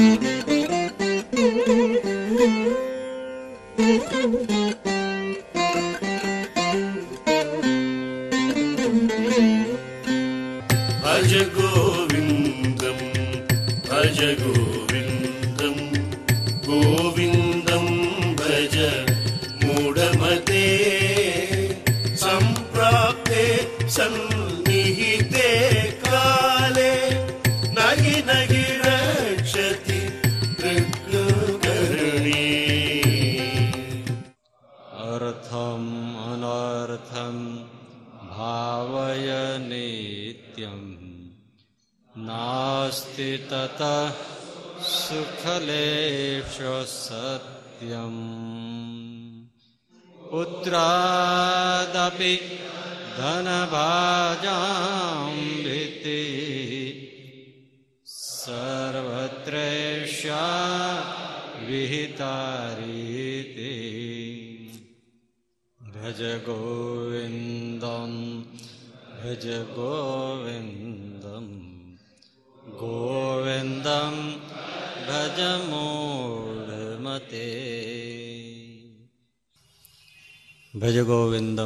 Mm-hmm.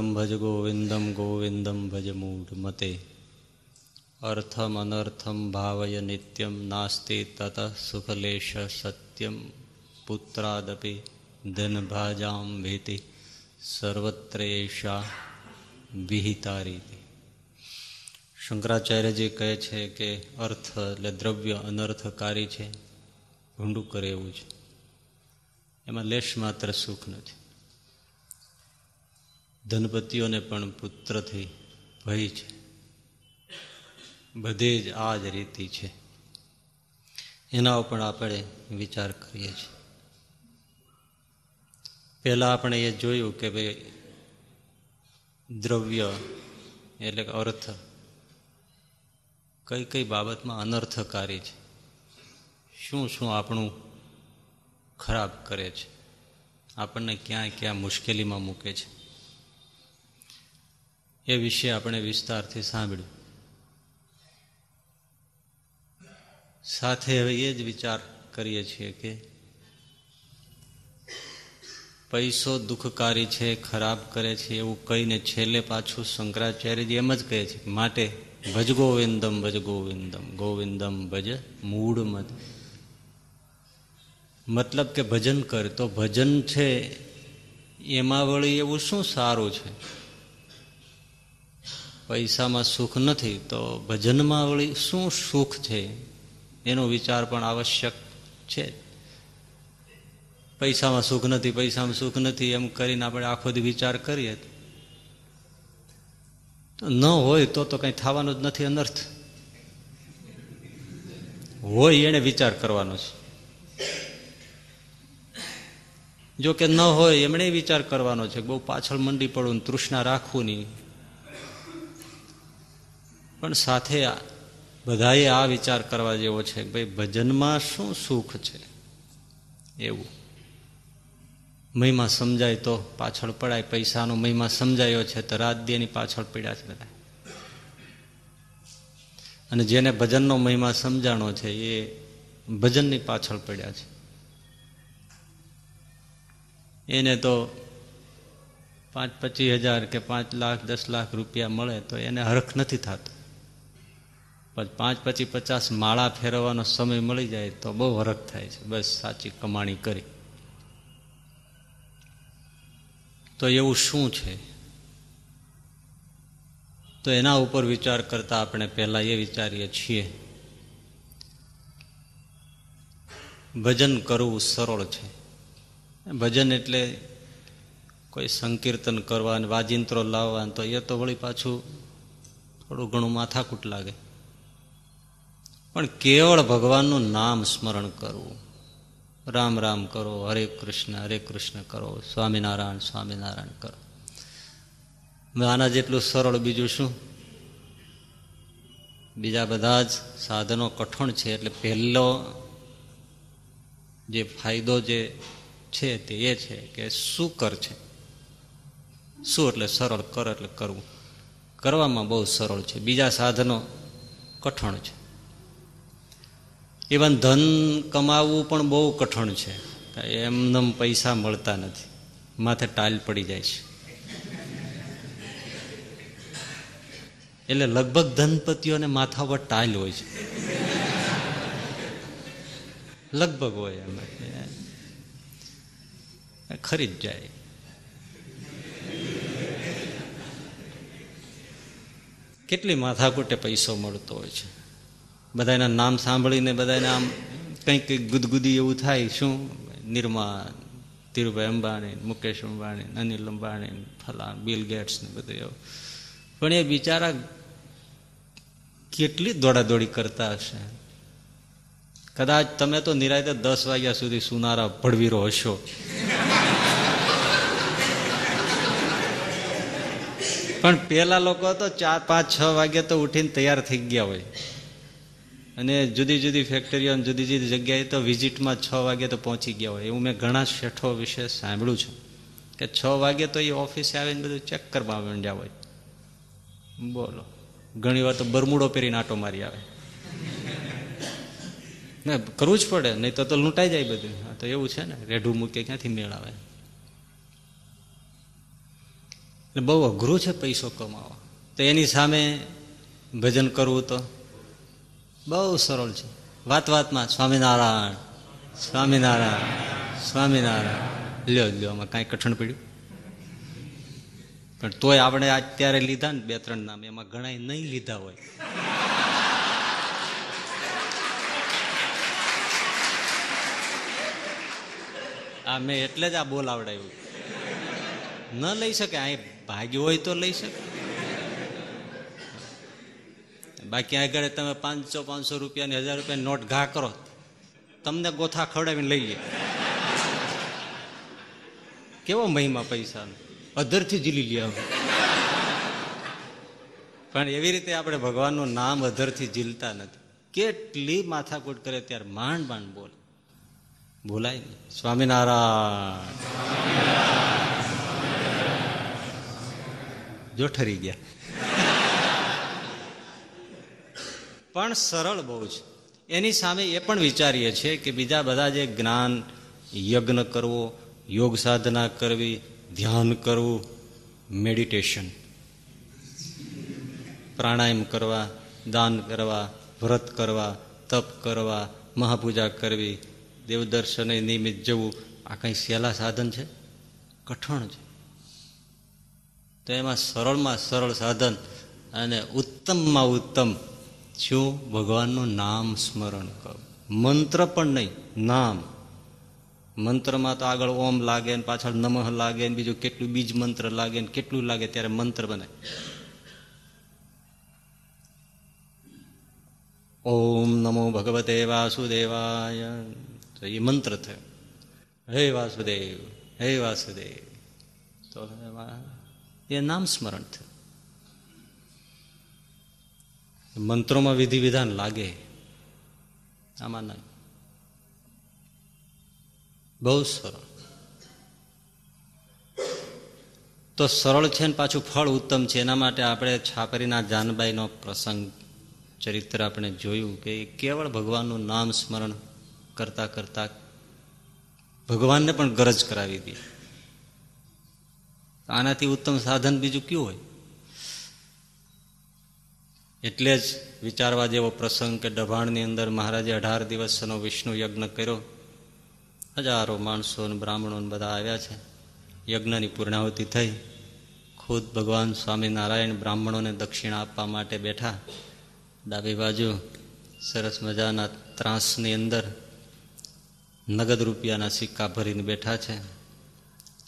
ગોવિંદમ ભજ ગોવિંદમ ગોવિંદમ ભજ મૂઢમતે. અર્થમ અનર્થમ ભાવય નિત્યમ નાસ્તિ તત સુખલેશ સત્યમ પુત્રાદપી ધનભાજામ ભીતિ સર્વત્રેષા વિહિતા રીતિ શંકરાચાર્યજી કહે છે કે અર્થ એટલે દ્રવ્ય અનર્થકારી છે ભૂંડું કરે એવું છે. એમાં લેશ માત્ર સુખ નથી. ધનપતિઓને પણ પુત્રથી ભય છે. બધે જ આ જ રીતિ છે. એના ઉપર આપણે વિચાર કરીએ છીએ. પહેલાં આપણે એ જોયું કે ભાઈ દ્રવ્ય એટલે કે અર્થ કઈ કઈ બાબતમાં અનર્થકારી છે. શું શું આપણું ખરાબ કરે છે. આપણને ક્યાં ક્યાં મુશ્કેલીમાં મૂકે છે. એ વિશે આપણે વિસ્તારથી સાંભળ્યું. સાથે હવે એ જ વિચાર કરીએ છીએ કે પૈસો દુઃખકારી છે, ખરાબ કરે છે, એવું કહીને છેલ્લે પાછું શંકરાચાર્યજી એમ જ કહે છે માટે ભજ ગોવિંદમ ભજ ગોવિંદમ ગોવિંદમ ભજ મૂળ મત. મતલબ કે ભજન કર, તો ભજન છે, એમાં વળી એવું શું સારું છે? પૈસામાં સુખ નથી, તો ભજનમાં વળી શું સુખ છે? એનો વિચાર પણ આવશ્યક છે. પૈસામાં સુખ નથી, પૈસામાં સુખ નથી, એમ કરીને આપણે આખો દી વિચાર કરીએ તો. ન હોય તો તો કંઈ થવાનું જ નથી અનર્થ. હોય એને વિચાર કરવાનો છે. જો કે ન હોય એમણે વિચાર કરવાનો છે બહુ પાછળ મંડી પડવું તૃષ્ણા રાખવું નહીં. પણ સાથે બધાએ આ વિચાર કરવા જેવો છે કે ભાઈ ભજનમાં શું સુખ છે? એવું. મહિમા સમજાય તો પાછળ પડાય, પૈસાનો મહિમા સમજાયો છે તો રાત દેની પાછળ પડ્યા છે બધા. અને જેને ભજનનો મહિમા સમજાણો છે એ ભજનની પાછળ પડ્યા છે. એને તો પાંચ પચીસ હજાર કે પાંચ લાખ, દસ લાખ રૂપિયા મળે તો એને હરખ નથી થતો. પાંચ પછી પચાસ માળા ફેરવવાનો સમય મળી જાય તો બહુ વરખ થાય છે. બસ સાચી કમાણી કરી. તો એવું શું છે? તો એના ઉપર વિચાર કરતા આપણે પહેલા એ વિચારીએ છીએ. ભજન કરવું સરળ છે. ભજન એટલે કોઈ સંકીર્તન કરવા વાજિંત્રો લાવવા તો એ તો વળી પાછું થોડું ઘણું માથાકૂટ લાગે. પણ કેવળ ભગવાનનું નામ સ્મરણ કરવું. રામ રામ કરો, હરે કૃષ્ણ હરે કૃષ્ણ કરો, સ્વામિનારાયણ સ્વામિનારાયણ કરો. આના જેટલું સરળ બીજું શું? બીજા બધા જ સાધનો કઠણ છે, એટલે પહેલો જે ફાયદો જે છે તે એ છે કે શું કર છે? શું એટલે સરળ કર એટલે કરવું. કરવામાં બહુ સરળ છે. બીજા સાધનો કઠણ છે. ઇવન ધન કમાવવું પણ બહુ કઠણ છે. એમનેમ પૈસા મળતા નથી. માથે ટાઇલ પડી જાય છે. એટલે લગભગ ધનપતિઓને માથા પર ટાઇલ હોય છે. લગભગ હોય એમાં. ખરી જ જાય. કેટલી માથાકૂટે પૈસો મળતો હોય છે. બધાના નામ સાંભળીને બધાને આમ કંઈક ગુદગુદી એવું થાય, શું? નિર્મા ધીરુભાઈ અંબાણી, મુકેશ અંબાણી, અનિલ અંબાણી, ફલાણ, બિલ ગેટ્સ ને બધું એવું. પણ એ બિચારા કેટલી દોડાદોડી કરતા હશે? કદાચ તમે તો નિરાયતે દસ વાગ્યા સુધી સુનારા ભળવીરો હશો. પણ પેલા લોકો તો ચાર, પાંચ, છ વાગે તો ઉઠીને તૈયાર થઈ ગયા હોય. અને જુદી જુદી ફેક્ટરીઓ જુદી જુદી જગ્યાએ તો વિઝિટમાં છ વાગે તો પહોંચી ગયા હોય. એવું મેં ઘણા શેઠો વિશે સાંભળ્યું છે કે છ વાગે તો એ ઓફિસે આવીને બધું ચેક કરવા માંડ્યા હોય. બોલો. ઘણી વાર તો બરમુડો પહેરીને આટો મારી આવે. ના, કરવું જ પડે. નહીં તો તો લૂંટાઈ જાય બધું. આ તો એવું છે ને. રેઢું મૂકે, ક્યાંથી મેળ આવે એટલે બહુ અઘરું છે પૈસો કમાવા. તો એની સામે ભજન કરવું તો? બહુ સરળ છે. વાત વાતમાં સ્વામિનારાયણ સ્વામિનારાયણ સ્વામિનારાયણ. લ્યો લ્યો, આમાં કાંઈ કઠણ પડ્યું. પણ તોય આપણે અત્યારે લીધા ને બે, ત્રણ નામ, એમાં ઘણા નહીં લીધા હોય. આ મેં એટલે જ આ બોલ આવડાવ્યું ન લઈ શકે અહીં ભાગ્ય હોય તો લઈ શકે. બાકી આગળ તમે પાંચસો પાંચસો રૂપિયાની હજાર રૂપિયાની નોટ ઘા કરો. તમને ગોથા ખવડાવીને લઈ લે. કેવો મહિમા પૈસાનો? અધરથી ઝીલી લે પણ એવી રીતે આપણે ભગવાનનું નામ અધરથી ઝીલતા નથી. કેટલી માથાકૂટ કરે ત્યારે માંડ માંડ બોલ. ભૂલાય નહીં. સ્વામિનારાયણ. જો ઠરી ગયા. પણ સરળ બહુ છે. એની સામે એ પણ વિચારીએ છીએ કે બીજા બધા જે જ્ઞાન, યજ્ઞ કરવો, યોગ સાધના કરવી, ધ્યાન કરવું મેડિટેશન પ્રાણાયામ કરવા, દાન કરવા, વ્રત કરવા, તપ કરવા, મહાપૂજા કરવી, દેવદર્શને નિયમિત જવું, આ કંઈ સહેલા સાધન છે? કઠણ છે. તો એમાં સરળમાં સરળ સાધન અને ઉત્તમમાં ઉત્તમ શું ભગવાનનું નામ સ્મરણ કરો. મંત્ર પણ નહીં, નામ. મંત્રમાં તો આગળ ઓમ લાગે ને પાછળ નમઃ લાગે ને બીજું કેટલું બીજ મંત્ર લાગે ને કેટલું લાગે ત્યારે મંત્ર બને. ઓમ નમો ભગવતે વાસુદેવાય. તો એ મંત્ર થયો. હે વાસુદેવ હે વાસુદેવ. તો એ નામ સ્મરણ થયું. મંત્રોમાં વિધિ વિધાન લાગે. આમાં નહીં. બહુ સરળ. તો સરળ છે ને પાછું ફળ ઉત્તમ છે. એના માટે આપણે છાપરીના જાનબાઈનો પ્રસંગ, ચરિત્ર આપણે જોયું કે કેવળ ભગવાનનું નામ સ્મરણ કરતા કરતા ભગવાનને પણ ગરજ કરાવી દે આનાથી ઉત્તમ સાધન બીજું કયું હોય? એટલે જ વિચારવા જેવો પ્રસંગ કે ડભાણની અંદર મહારાજે અઢાર દિવસનો વિષ્ણુ યજ્ઞ કર્યો. હજારો માણસો અને બ્રાહ્મણો બધા આવ્યા છે. યજ્ઞની પૂર્ણાહુતિ થઈ. ખુદ ભગવાન સ્વામિનારાયણ બ્રાહ્મણોને દક્ષિણા આપવા માટે બેઠા. ડાબી બાજુ સરસ મજાના ત્રાસની અંદર નગદ રૂપિયાના સિક્કા ભરીને બેઠા છે.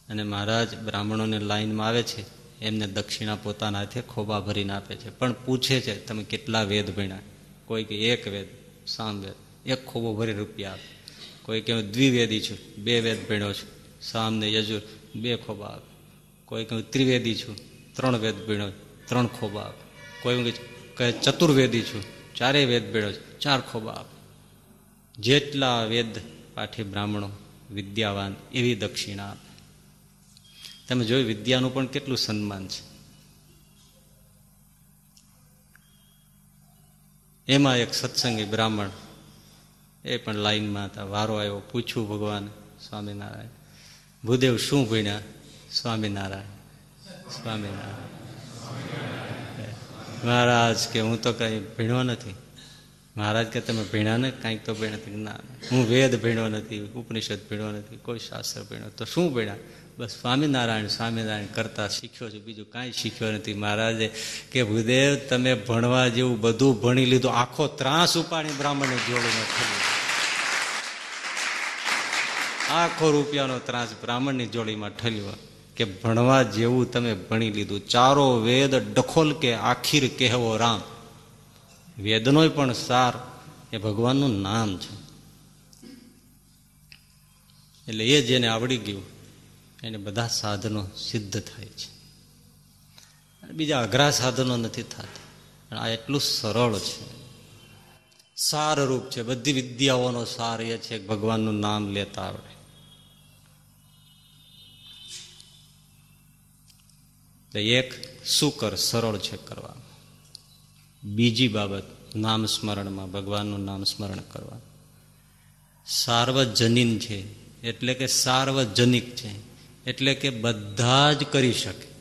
અને મહારાજ બ્રાહ્મણોને લાઈનમાં આવે છે. એમને દક્ષિણા પોતાના હાથે ખોબા ભરીને આપે છે. પણ પૂછે છે, તમે કેટલા વેદ ભણ્યા? કોઈ કે એક વેદ, સામ વેદ. એક ખોબો ભરી રૂપિયા આપે. કોઈ કે હું દ્વિવેદી છું, બે વેદ ભણ્યો છું. સામ ને યજુર, બે ખોબા આપે. કોઈ કે હું ત્રિવેદી છું, ત્રણ વેદ ભણ્યો ત્રણ ખોબા આપે. કોઈ કહે, ચતુર્વેદી છું ચારેય વેદ ભણ્યો છું, ચાર ખોબા આપે. જેટલા વેદ પાઠી બ્રાહ્મણો વિદ્યાવાન, એવી દક્ષિણા આપે. તમે જોયું, વિદ્યાનું પણ કેટલું સન્માન છે. એમાં એક સત્સંગી બ્રાહ્મણ, એ પણ લાઈનમાં હતા. વારો આવ્યો, પૂછ્યું ભગવાન, સ્વામિનારાયણ, ભૂદેવ શું ભણ્યા? સ્વામિનારાયણ. સ્વામિનારાયણ. મહારાજ, કે હું તો કઈ ભીણો નથી. મહારાજ, કે તમે ભીણા ને? કાંઈક તો ભીણ નથી. ના હું વેદ ભીણો નથી, ઉપનિષદ ભીણો નથી, કોઈ શાસ્ત્ર ભીણો તો શું ભીણા બસ સ્વામિનારાયણ સ્વામિનારાયણ કરતા શીખ્યો છું. બીજું કાંઈ શીખ્યો નથી. મહારાજે કે ભૂદેવ, તમે ભણવા જેવું બધું ભણી લીધું. આખો ત્રાસ ઉપાડી બ્રાહ્મણની જોડીને થયું આખો રૂપિયાનો ત્રાસ બ્રાહ્મણની જોડીમાં ઠલ્યો કે ભણવા જેવું તમે ભણી લીધું. ચારો વેદ ડખોલ કે આખીર કહેવો રામ. વેદનોય પણ સાર. એ ભગવાનનું નામ છે. એટલે એ જેને આવડી ગયું. એને બધા સાધનો સિદ્ધ થાય છે. બીજા અઘરા સાધનો નથી થતા. આ એટલું સરળ છે. સારરૂપ છે. બધી વિદ્યાઓનો સાર એ છે ભગવાનનું નામ લેતા આવડે. એક સુકર સરળ છે કરવા. બીજી બાબત, નામ સ્મરણમાં, ભગવાનનું નામ સ્મરણ કરવા. સાર્વજનીન છે. એટલે કે સાર્વજનિક છે. એટલે કે બધા જ કરી શકે.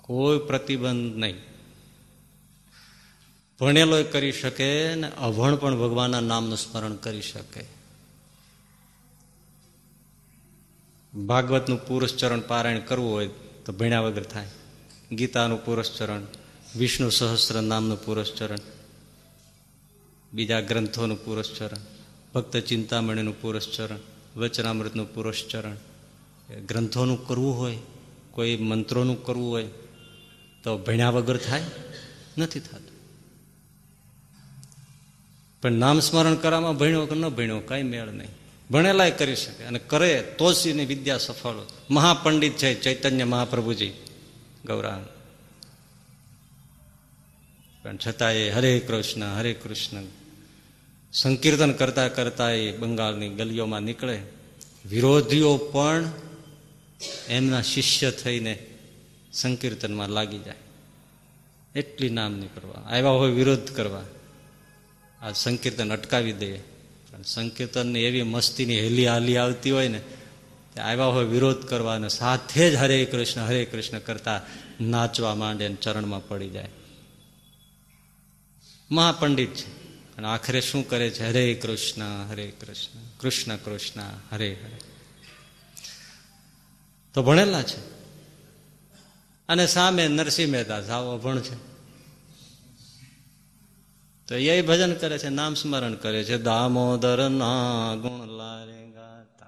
કોઈ પ્રતિબંધ નહીં. ભણેલો કરી શકે ને અભણ પણ ભગવાનના નામનું સ્મરણ કરી શકે. ભાગવતનું પુરસ્ચરણ પારાયણ કરવું હોય તો ભણ્યા વગર થાય. ગીતાનું પુરસ્ચરણ, વિષ્ણુ સહસ્ત્ર નામનું પુરસ્ચરણ, બીજા ગ્રંથોનું પુરસ્ચરણ, ભક્ત ચિંતામણીનું પુરસ્ચરણ. વચનામૃતનું પુરસ્ચરણ. ગ્રંથોનું કરવું હોય, કોઈ મંત્રોનું કરવું હોય, તો ભણ્યા વગર થાય? નથી થતું. પણ નામ સ્મરણ કરવામાં ભણ્યો કે ન ભણ્યો, કાંઈ મેળ નહીં. ભણેલાય કરી શકે અને કરે તો જ એની વિદ્યા સફળ મહાપંડિત છે ચૈતન્ય મહાપ્રભુજી. ગૌરાંગ. પણ છતાં એ હરે કૃષ્ણ હરે કૃષ્ણ. સંકીર્તન કરતા કરતા એ બંગાળની ગલીઓમાં નીકળે. વિરોધીઓ પણ એમના શિષ્ય થઈને સંકીર્તનમાં લાગી જાય. એટલી નામ કરવા આવ્યા હોય વિરોધ કરવા. આ સંકીર્તન અટકાવી દઈએ સંકીર્તનની એવી મસ્તીની હેલી હાલી આવતી હોય ને આવ્યા હોય વિરોધ કરવા અને સાથે જ હરે કૃષ્ણ હરે કૃષ્ણ કરતા નાચવા માંડે ચરણમાં પડી જાય. મહાપંડિત છે. અને આખરે શું કરે છે? હરે કૃષ્ણ હરે કૃષ્ણ કૃષ્ણ કૃષ્ણ, હરે હરે. તો ભણેલા છે. અને સામે નરસિંહ મહેતા સાવ અભણ છે. તો એ ભજન કરે છે, નામ સ્મરણ કરે છે. દામોદર ના ગુણ લારે ગાતા.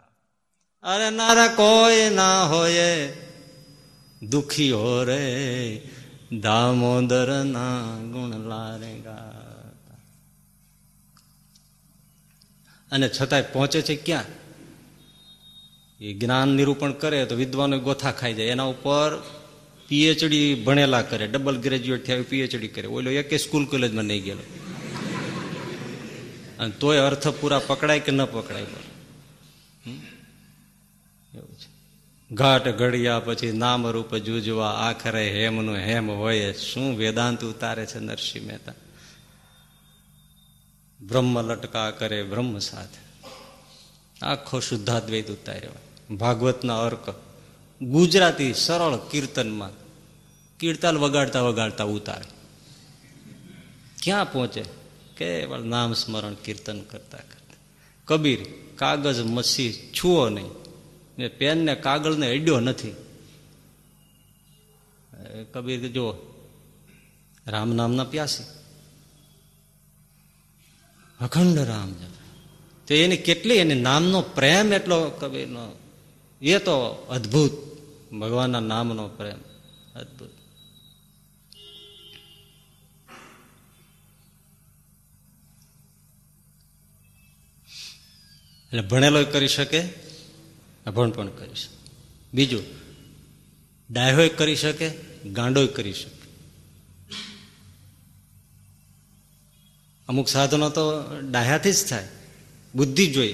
અરે નારા કોઈ ના હોય, દુખી હો રે. દામોદર ના ગુણ લારે ગાતા. અને છતાંય પહોંચે છે ક્યાં? એ જ્ઞાન નિરૂપણ કરે તો વિદ્વાનો ગોથા ખાઈ જાય. એના ઉપર પીએચડી ભણેલા કરે ડબલ ગ્રેજ્યુએટ થયા પીએચડી કરે. ઓલો એક સ્કૂલ કોલેજમાં નહીં ગયેલો. અને તોય અર્થ પૂરા પકડાય કે ન પકડાય બોલ. એવું છે. ઘાટ ઘડિયા પછી નામ રૂપ જુજવા આખરે હેમનું હેમ હોય. શું વેદાંત ઉતારે છે નરસિંહ મહેતા? બ્રહ્મ લટકા કરે, બ્રહ્મ સાથે. આખો શુદ્ધાદ્વૈત ઉતાર્યો. ભાગવતના અર્ક. ગુજરાતી સરળ કીર્તનમાં કીર્તન વગાડતા વગાડતા ઉતારે. ક્યાં પહોંચે? કેવળ નામ સ્મરણ કીર્તન કરતા કરતા. કબીર, કાગજ મસી છુઓ નહીં. ને પેનને કાગળને અડ્યો નથી. કબીર જો રામ નામના પ્યાસી. અખંડ રામ તો એની કેટલી એની નામનો પ્રેમ એટલો કવિનો, એ તો અદભુત, ભગવાનના નામનો પ્રેમ. અદભુત. એટલે ભણેલો કરી શકે, અભણ પણ કરી શકે. બીજું ડાયોય કરી શકે, ગાંડોય કરી શકે. અમુક સાધનો તો ડાહ્યાથી જ થાય. બુદ્ધિ જોઈએ.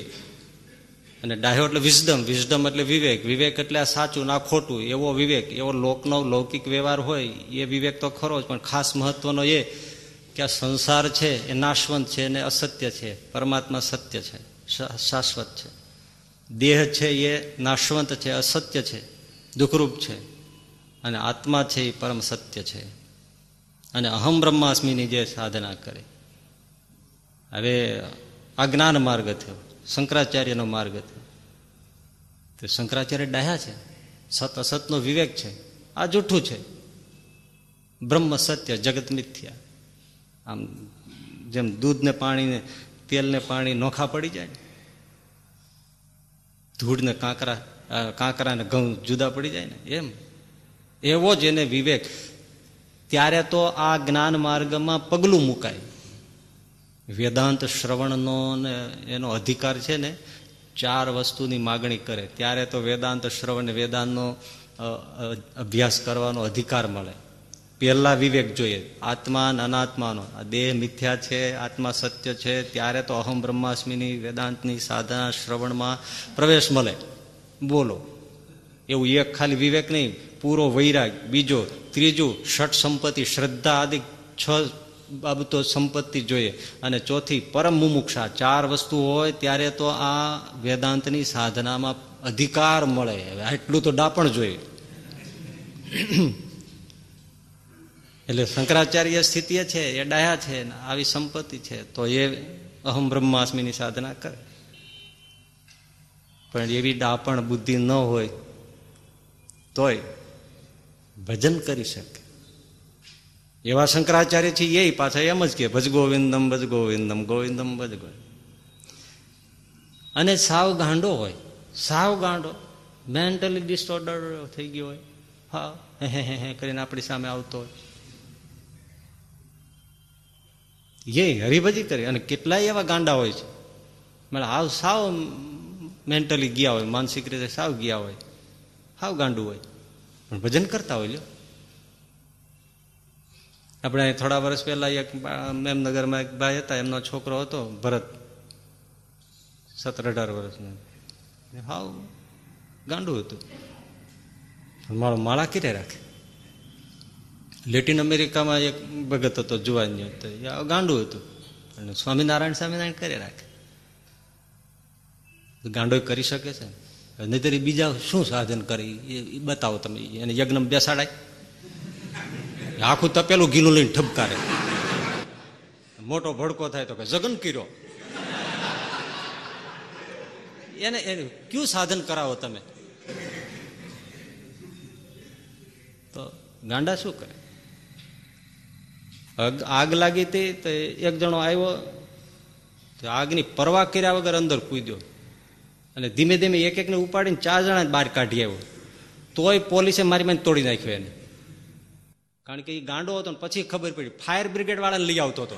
અને ડાહ્યો એટલે વિઝડમ વિઝડમ એટલે વિવેક. વિવેક એટલે આ સાચું ના ખોટું, એવો વિવેક. એવો લોકનો લૌકિક વ્યવહાર હોય, એ વિવેક તો ખરો જ, પણ ખાસ મહત્વનો એ કે આ સંસાર છે, એ નાશવંત છે અને અસત્ય છે. પરમાત્મા સત્ય છે શાશ્વત છે. દેહ છે, એ નાશવંત છે, અસત્ય છે, દુઃખરૂપ છે. અને આત્મા છે, એ પરમ સત્ય છે. અને અહમ બ્રહ્માસ્મીની જે સાધના કરે. હવે આ જ્ઞાન માર્ગ થયો, શંકરાચાર્યનો માર્ગ થયો. તો શંકરાચાર્ય ડાહ્યા છે. સત અસતનો વિવેક છે. આ જૂઠું છે. બ્રહ્મ સત્ય જગત મિથ્યા. આમ જેમ દૂધને પાણીને, તેલને પાણી નોખા પડી જાય ધૂળને કાંકરા કાંકરાને ઘઉં જુદા પડી જાય ને, એમ. એવો જ એને વિવેક. ત્યારે તો આ જ્ઞાન માર્ગમાં પગલું મુકાય. વેદાંત શ્રવણનો ને એનો અધિકાર છે ને, ચાર વસ્તુની માગણી કરે. ત્યારે તો વેદાંત શ્રવણ, વેદાંતનો અભ્યાસ કરવાનો અધિકાર મળે. પહેલા વિવેક જોઈએ. આત્મા અને અનાત્માનો. આ દેહ મિથ્યા છે, આત્મા સત્ય છે, ત્યારે તો અહમ બ્રહ્માસ્મિની વેદાંતની સાધના શ્રવણમાં પ્રવેશ મળે. બોલો. એવું એક ખાલી વિવેક નહીં, પૂરો વૈરાગ, બીજો, ત્રીજું ષટ સંપત્તિ શ્રદ્ધા આદિ છ બાબતો સંપત્તિ જોઈએ. અને ચોથી, પરમ મુમુક્ષા. ચાર વસ્તુ હોય ત્યારે તો આ વેદાંતની સાધનામાં અધિકાર મળે. એટલું તો ડાપણ જોઈએ. એટલે શંકરાચાર્ય સ્થિતિ છે, એ ડાયા છે આવી સંપત્તિ છે, તો એ અહમ બ્રહ્માસ્મીની સાધના કરે. પણ એવી ડાપણ બુદ્ધિ ન હોય, તોય ભજન કરી શકે. એવા શંકરાચાર્ય છે, એ પાછા એમ જ કે, ભજ ગોવિંદમ ભજ ગોવિંદમ ગોવિંદમ, ભજ અને સાવ ગાંડો હોય, સાવ ગાંડો, મેન્ટલી ડિસઓર્ડર થઈ ગયો હોય, હે હે હે હે કરીને આપણી સામે આવતો હોય. એ હરિભજી કરે, અને કેટલાય એવા ગાંડા હોય છે. મને હાવ, સાવ મેન્ટલી ગયા હોય, માનસિક રીતે સાવ ગયા હોય, સાવ ગાંડું હોય. પણ ભજન કરતા હોય લ્યો. આપણે થોડા વર્ષ પહેલા એક મેમનગરમાં એક ભાઈ હતા, એમનો છોકરો હતો, ભરત. સત્તર અઢાર વર્ષનો હાવ ગાંડું હતું. મારો માળા કીરે રાખે? લેટિન અમેરિકામાં એક ભગત હતો જુવાનીઓ હતો. ગાંડું હતું. અને સ્વામિનારાયણ સ્વામિનારાયણ કરી રાખે. ગાંડો કરી શકે છે. નહીં બીજા શું સાધન કરી? એ બતાવો તમે. એને યજ્ઞ બેસાડાય. આખું તપેલું ગીલું લઈને ઠપકારે. મોટો ભડકો થાય તો કે જગન કર્યો. એને એને કયું સાધન કરાવો તમે? તો ગાંડા શું કરે? આગ લાગી હતી તો એક જણો આવ્યો, તો આગની પરવા કર્યા વગર અંદર કૂદ્યો. અને ધીમે ધીમે એક એકને ઉપાડીને ચાર જણા બહાર કાઢી આવ્યો. તોય પોલીસે મારી મને તોડી નાખ્યો એને. કારણ કે એ ગાંડો હતો ને પછી ખબર પડી, ફાયર બ્રિગેડ વાળાને લઈ આવતો હતો.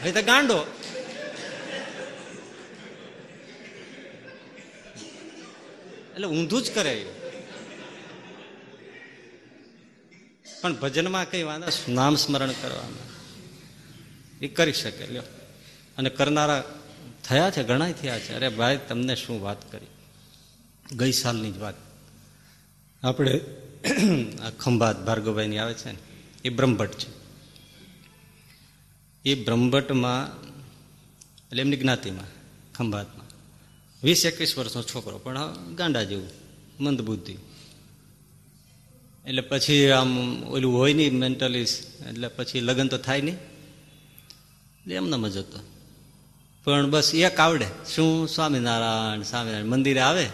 હવે તો ગાંડો. એટલે ઊંધું જ કરે પણ ભજનમાં કઈ વાંધા નામ સ્મરણ કરવામાં એ કરી શકે, લ્યો. અને કરનારા થયા છે ઘણા થયા છે. અરે ભાઈ, તમને શું વાત કરી? ગઈ સાલની જ વાત. આપણે આ ખંભાત ભાર્ગવભાઈની આવે છે ને, એ બ્રહ્મભટ્ટ છે. એ બ્રહ્મભટ્ટમાં, એટલે એમની જ્ઞાતિમાં, ખંભાતમાં. વીસ એકવીસ વર્ષનો છોકરો, પણ ગાંડા જેવું મંદ બુદ્ધિ એટલે પછી આમ ઓલું હોય નહીં મેન્ટલી એટલે પછી લગ્ન તો થાય નહીં. એટલે એમનામ જ હતો. પણ બસ એક આવડે. શું? સ્વામિનારાયણ સ્વામિનારાયણ મંદિરે આવે,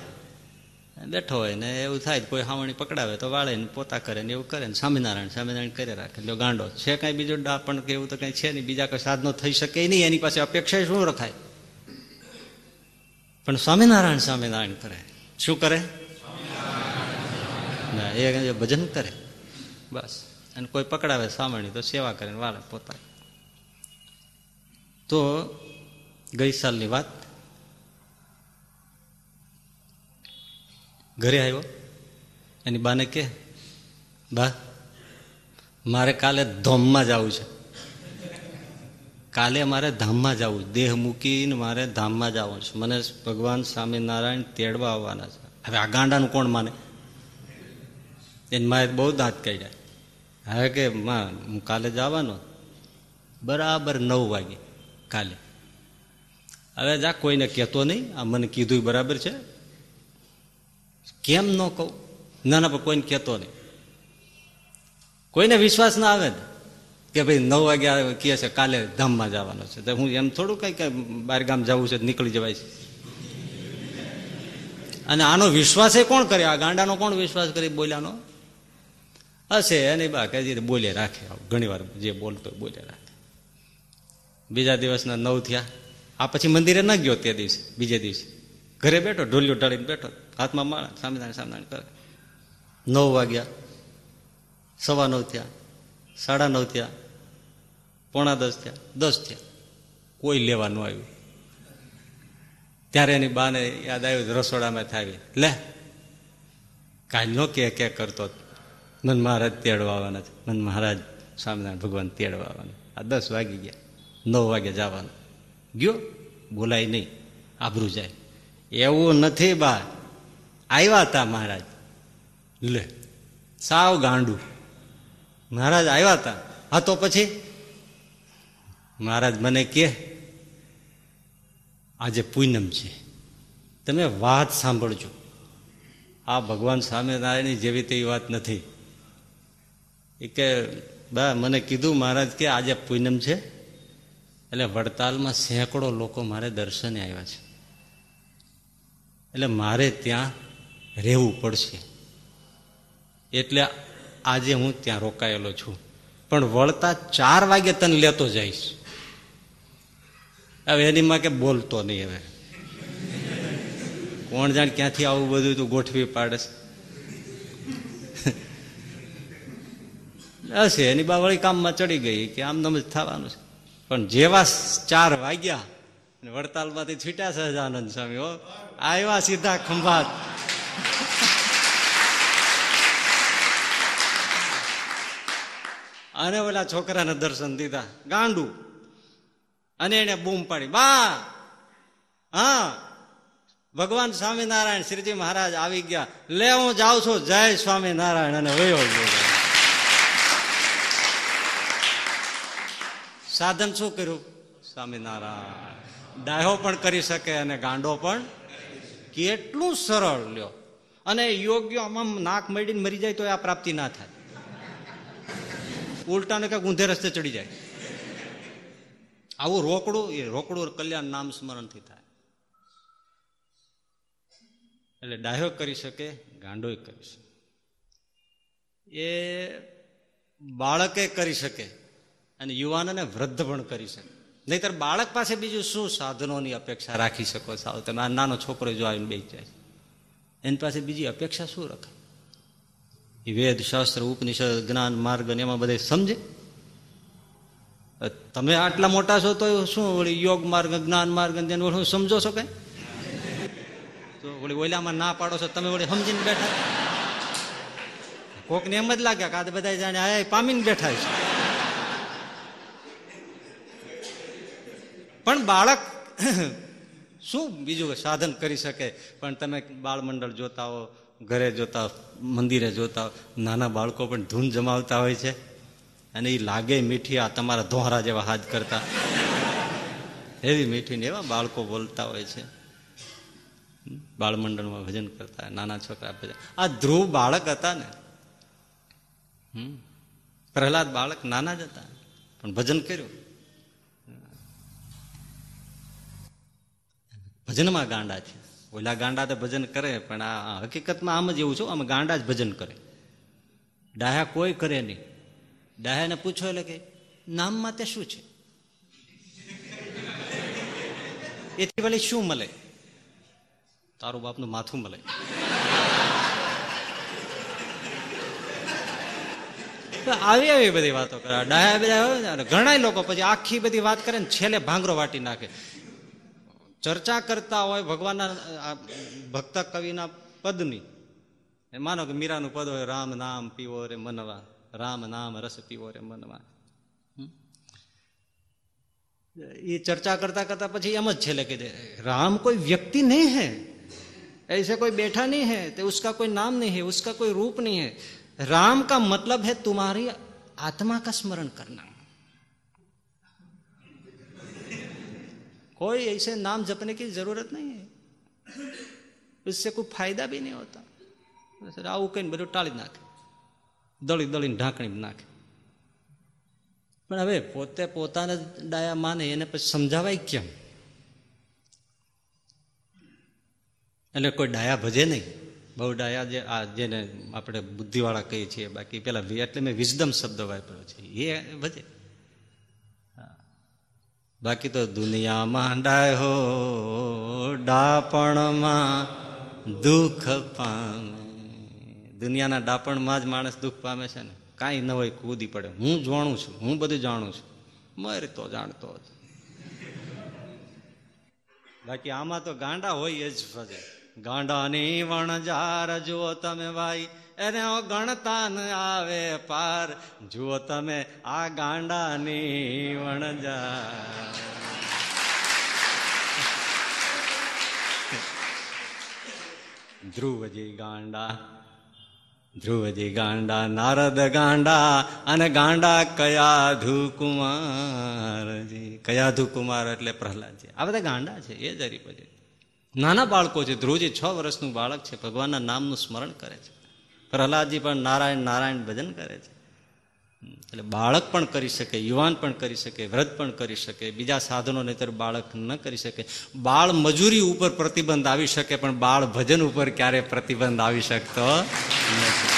બેઠો હોય ને એવું થાય કોઈ હાવણી પકડાવે તો વાળે ને પોતા કરે ને એવું કરે ને સ્વામિનારાયણ સ્વામિનારાયણ કરે રાખે. એટલે ગાંડો છે કાંઈ બીજો પણ કે એવું તો કંઈ છે નહીં. બીજા કોઈ સાધનો થઈ શકે નહીં, એની પાસે અપેક્ષા શું રખાય? પણ સ્વામિનારાયણ સ્વામિનારાયણ કરે. શું કરે? ના, એ ભજન કરે. બસ. અને કોઈ પકડાવે સામણી તો સેવા કરે વાળે પોતા તો ગઈ સાલની વાત. ઘરે આવ્યો. એની બાને કે, બા, મારે કાલે ધોમમાં જવું છે. કાલે મારે ધામમાં જવું છે. દેહ મૂકીને મારે ધામમાં જવું છે. મને ભગવાન સ્વામિનારાયણ તેડવા આવવાના છે. હવે આ ગાંડાનું કોણ માને? એની માએ બહુ દાંત કાઢ્યા. હવે કે, માં, હું કાલે જવાનો બરાબર નવ વાગે કાલે. હવે જા, કોઈને કહેતો નહીં. આ મને કીધું બરાબર છે. કેમ ન કહું? ના ના, પણ કોઈને કહેતો નહીં. કોઈને વિશ્વાસ ના આવે કે ભાઈ નવ વાગ્યા કહે છે, કાલે ધામમાં જવાનો છે. તો હું એમ થોડું કઈ કઈ બહાર ગામ જવું છે, નીકળી જવાય છે. અને આનો વિશ્વાસ એ કોણ કરે? આ ગાંડાનો કોણ વિશ્વાસ કરી બોલ્યાનો? હશે, એની બા કે બોલે રાખે. ઘણી વાર જે બોલતો બોલે રાખે. બીજા દિવસના નવ થયા. આ પછી મંદિરે ન ગયો તે દિવસે, બીજે દિવસે. ઘરે બેઠો, ઢોલિયો ઢાળીને બેઠો, હાથમાં માળા સામેદાણી સામેદાણી કરે. નવ વાગ્યા, સવા નવ થયા, સાડા નવ થયા, પોણા દસ થયા દસ થયા. કોઈ લેવાનું આવ્યું. ત્યારે એની બાને યાદ આવ્યું રસોડામાં થાવી. લે કાલ નો કે કે કરતો મન મહારાજ તેડવા આવવાના છે. મન મહારાજ સ્વામિનારાયણ ભગવાન તેડવા આવવાના આ દસ વાગી ગયા. નવ વાગે જવાનું. ગયો, બોલાય નહીં આબરું જાય. એવું નથી બા આવ્યા હતા મહારાજ. લે, સાવ ગાંડું. મહારાજ આવ્યા હતા હા, તો પછી? મહારાજ મને કે, આજે પૂનમ છે. તમે વાત સાંભળજો. આ ભગવાન સ્વામિનારાયણની જેવી તેવી વાત નથી. એ કે, બા, મને કીધું મહારાજ કે આજે પૂનમ છે. એટલે વડતાલમાં સેંકડો લોકો મારે દર્શને આવ્યા છે. એટલે મારે ત્યાં રહેવું પડશે. એટલે આજે હું ત્યાં રોકાયેલો છું. પણ વળતા ચાર વાગે તને લેતો જઈશ. હવે એની માં કે બોલતો નહીં હવે. કોણ જાણ ક્યાંથી આવું બધું તું ગોઠવી પાડે હશે એની બા વળી કામમાં ચડી ગઈ કે આમ જ થવાનું છે. પણ જેવા ચાર વાગ્યા વડતાલમાંથી છૂટ્યા સહજાનંદ સ્વામી, હો. આવ્યા સીધા ખંભાત. અને ઓલા છોકરાને દર્શન દીધા. ગાંડું. અને એને બૂમ પાડી. બા! હા. ભગવાન સ્વામિનારાયણ શ્રીજી મહારાજ આવી ગયા. લે, હું જાઉં છું. જય સ્વામિનારાયણ. અને વયો ગયો. સાધન શું કર્યું? સ્વામિનારાયણ. ડાયો પણ કરી શકે અને ગાંડો પણ કેટલું સરળ લ્યો. અને યોગ્ય આમાં નાક મડીને મરી જાય તો આ પ્રાપ્તિ ના થાય. ઉલટાને કંઈક ઊંધે રસ્તે ચડી જાય. આવું રોકડું, એ રોકડું કલ્યાણ નામ સ્મરણથી થાય. એટલે ડાયો કરી શકે ગાંડોય કરી શકે. એ બાળકે કરી શકે. અને યુવાનને વૃદ્ધ પણ કરી શકે. નહીતર બાળક પાસે બીજું શું સાધનોની અપેક્ષા રાખી શકો સાવ? તમે આ નાનો છોકરો જો આવીને બેસી જાય એની પાસે બીજી અપેક્ષા શું રખાય એ વેદ, શાસ્ત્ર, ઉપનિષદ, જ્ઞાન, માર્ગ એમાં બધે સમજે? તમે આટલા મોટા છો તો શું વળી યોગ માર્ગ, જ્ઞાન માર્ગ શું સમજો છો કઈ? તો વળી ઓલામાં ના પાડો છો તમે વળી સમજીને બેઠા? કોકને એમ જ લાગ્યા કે આ બધા જાણે પામીને બેઠા છે. પણ બાળક શું બીજું સાધન કરી શકે? પણ તમે બાળ મંડળ જોતા હો, ઘરે જોતા મંદિરે જોતા નાના બાળકો પણ ધૂન જમાવતા હોય છે. અને એ લાગે મીઠી આ તમારા ધોહરા જેવા હાથ કરતા. એવી મીઠી ને એવા બાળકો બોલતા હોય છે. બાળમંડળમાં ભજન કરતા નાના છોકરા ભજન. આ ધ્રુવ બાળક હતા ને. પ્રહલાદ બાળક નાના જ હતા. પણ ભજન કર્યું. ભજનમાં ગાંડા છે. ઓલા ગાંડા તો ભજન કરે, પણ આ હકીકતમાં આમ જ એવું છે આમ ગાંડા જ ભજન કરે. ડાયા કોઈ કરે નહીં. ડાયાને પૂછો એટલે કે, નામમાં તે શું છે? એથી વળી શું મળે? તારું બાપનું માથું મળે. આવી આવી બધી વાતો કરે. ડાયા બધા ઘણા લોકો પછી આખી બધી વાત કરે ને, છેલ્લે ભાંગરો વાટી નાખે. ચર્ચા કરતા હોય ભગવાનના ભક્ત કવિના પદની માનો કે મીરાનું પદ હોય રામ નામ પીવો રે મનવા રામ નામ રસ પીવો રે મનવા એ ચર્ચા કરતા કરતા પછી એમ જ છેલ્લે કીધે રામ કોઈ વ્યક્તિ નહીં હે ऐसे कोई बैठा नहीं है तो उसका कोई नाम नहीं है उसका कोई रूप नहीं है राम का मतलब है तुम्हारी आत्मा का स्मरण करना कोई ऐसे नाम जपने की जरूरत नहीं है उससे कोई फायदा भी नहीं होता આવું કહીને બધું ટાળી નાખે દળી દળીને ઢાંકણી નાખે પણ હવે પોતે પોતાને ડાયા માને એને પછી સમજાવાય કેમ એટલે કોઈ ડાયા ભજે નહીં બહુ ડાયા જે આ જેને આપણે બુદ્ધિવાળા કહીએ છીએ બાકી પેલા એટલે મેં વિઝડમ શબ્દ વાપર્યો છે એ ભજે બાકી તો દુનિયામાં ડાયો ડાપણમાં દુઃખ પામે. દુનિયાના ડાપણમાં જ માણસ દુઃખ પામે છે ને. કાંઈ ન હોય કૂદી પડે. હું જાણું છું, હું બધું જાણું છું. મર તો જાણતો જ. બાકી આમાં તો ગાંડા હોય જ ફજે. ગાંડાની વણજાર જુઓ તમે ભાઈ. એને ગણતા ન આવે પાર. જુઓ તમે આ ગાંડાની વણજા ધ્રુવજી ગાંડા ધ્રુવજી ગાંડા, નારદ ગાંડા, અને ગાંડા કયા ધુકુમારજી કયા ધુકુમાર એટલે પ્રહલાદજી આ બધા ગાંડા છે, એ જ પછી નાના બાળકો છે, ધ્રુવજી છ વર્ષનું બાળક છે, ભગવાનના નામનું સ્મરણ કરે છે. પ્રહલાદજી પણ નારાયણ નારાયણ ભજન કરે છે. એટલે બાળક પણ કરી શકે, યુવાન પણ કરી શકે, વ્રત પણ કરી શકે, બીજા સાધનો નહીતર બાળક ન કરી શકે. બાળ મજૂરી ઉપર પ્રતિબંધ આવી શકે, પણ બાળ ભજન ઉપર ક્યારે પ્રતિબંધ આવી શકતો નથી.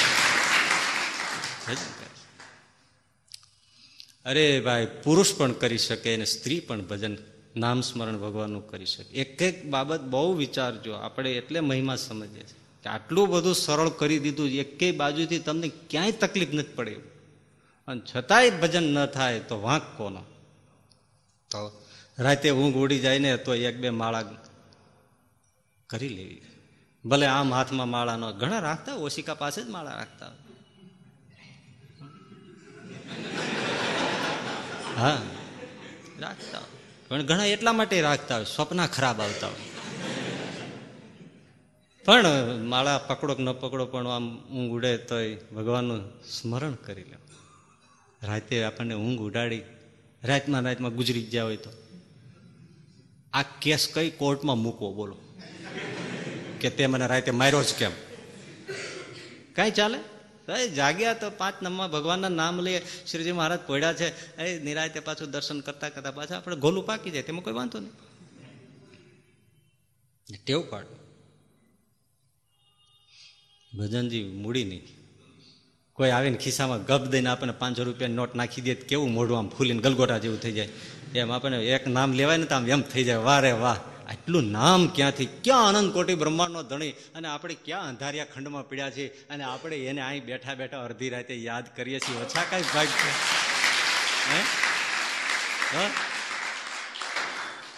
અરે ભાઈ, પુરુષ પણ કરી શકે અને સ્ત્રી પણ ભજન, નામ સ્મરણ ભગવાનનું કરી શકે. એક એક બાબત બહુ વિચારજો, આપણે એટલે મહિમા સમજીએ છીએ. આટલું બધું સરળ કરી દીધું, એકેય બાજુથી તમને ક્યાંય તકલીફ નથી પડી અને છતાંય ભજન ન થાય તો વાંક કોનો? તો રાતે ઊંઘ ઉડી જાય ને તો એક બે માળા કરી લેવી. ભલે આમ હાથમાં માળા ન ઘણા રાખતા ઓશિકા પાસે જ માળા રાખતા હા, રાખતા પણ ઘણા એટલા માટે રાખતા હોય, સ્વપ્ન ખરાબ આવતા હોય. પણ માળા પકડો કે ન પકડો પણ આમ ઊંઘ ઉડે તોય ભગવાનનું સ્મરણ કરી લે. રાતે આપણને ઊંઘ ઉડાડી, રાતમાં રાતમાં ગુજરી ગયા હોય તો. આ કેસ કઈ કોર્ટમાં મૂકવો બોલો? કે તે મને રાતે માર્યો જ કેમ? કઈ ચાલે? જાગ્યા તો પાંચ નંબર ભગવાનના નામ લઈએ. શ્રીજી મહારાજ પોડ્યા છે. એ નિરાયતે પાછું દર્શન કરતા કરતા પાછા આપણે ગોલું પાકી જાય. તેમાં કોઈ વાંધો નહીં. ટેવ પાડ. ભજનજી મૂડી નહીં. કોઈ આવીને ખિસ્સામાં ગપ દઈને આપણને પાંચસો રૂપિયા નોટ નાખી દે કેવું મોઢું આમ ફૂલીને ગલગોટા જેવું થઈ જાય. એમ આપણને એક નામ લેવાય ને તો આમ એમ થઈ જાય. વાહ રે વાહ. આટલું નામ ક્યાંથી? ક્યાં આનંદ કોટી બ્રહ્માંડનો ધણી? અને આપણે ક્યાં અંધારિયા ખંડમાં પીડ્યા છીએ? અને આપણે એને અહીં બેઠા બેઠા અડધી રાતે યાદ કરીએ છીએ. ઓછા કાંઈ ભાગ છે.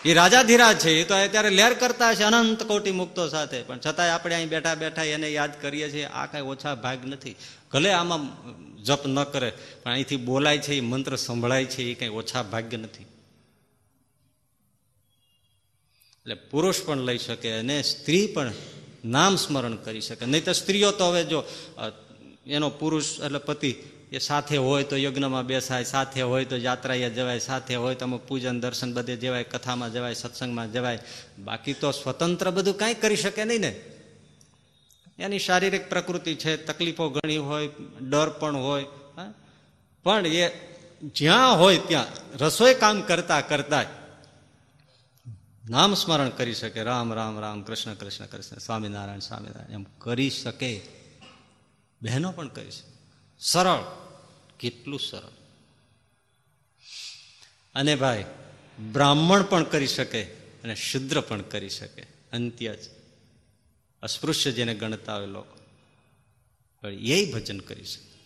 એ રાજાધીરાજ છે એ તો અત્યારે લેર કરતા છે અનંત કોટી મુક્તો સાથે. પણ છતાંય આપણે અહીં બેઠા બેઠા એને યાદ કરીએ છીએ, આ કાંઈ ઓછા ભાગ નથી. ભલે આમાં જપ ન કરે, પણ અહીંથી બોલાય છે એ મંત્ર સંભળાય છે એ કંઈ ઓછા ભાગ્ય નથી. એટલે પુરુષ પણ લઈ શકે અને સ્ત્રી પણ નામ સ્મરણ કરી શકે. નહીં તો સ્ત્રીઓ તો હવે જો એનો પુરુષ એટલે પતિ એ સાથે હોય તો યજ્ઞમાં બેસાય, સાથે હોય તો યાત્રાએ જવાય, સાથે હોય તો અમુક પૂજન દર્શન બધે જવાય, કથામાં જવાય, સત્સંગમાં જવાય. બાકી તો સ્વતંત્ર બધું કાંઈ કરી શકે નહીં ને. એની શારીરિક પ્રકૃતિ છે, તકલીફો ઘણી હોય, ડર પણ હોય પણ એ જ્યાં હોય ત્યાં રસોઈ કામ કરતા કરતા નામ સ્મરણ કરી શકે. રામ રામ રામ, કૃષ્ણ કૃષ્ણ કૃષ્ણ, સ્વામિનારાયણ સ્વામિનારાયણ, એમ કરી શકે. બહેનો પણ કરી શકે. સરળ. કેટલું સરળ. અને ભાઈ, બ્રાહ્મણ પણ કરી શકે અને શુદ્ર પણ કરી શકે. અંત્ય જ. અસ્પૃશ્ય જેને ગણતા હોય લોકો. એ ભજન કરી શકે.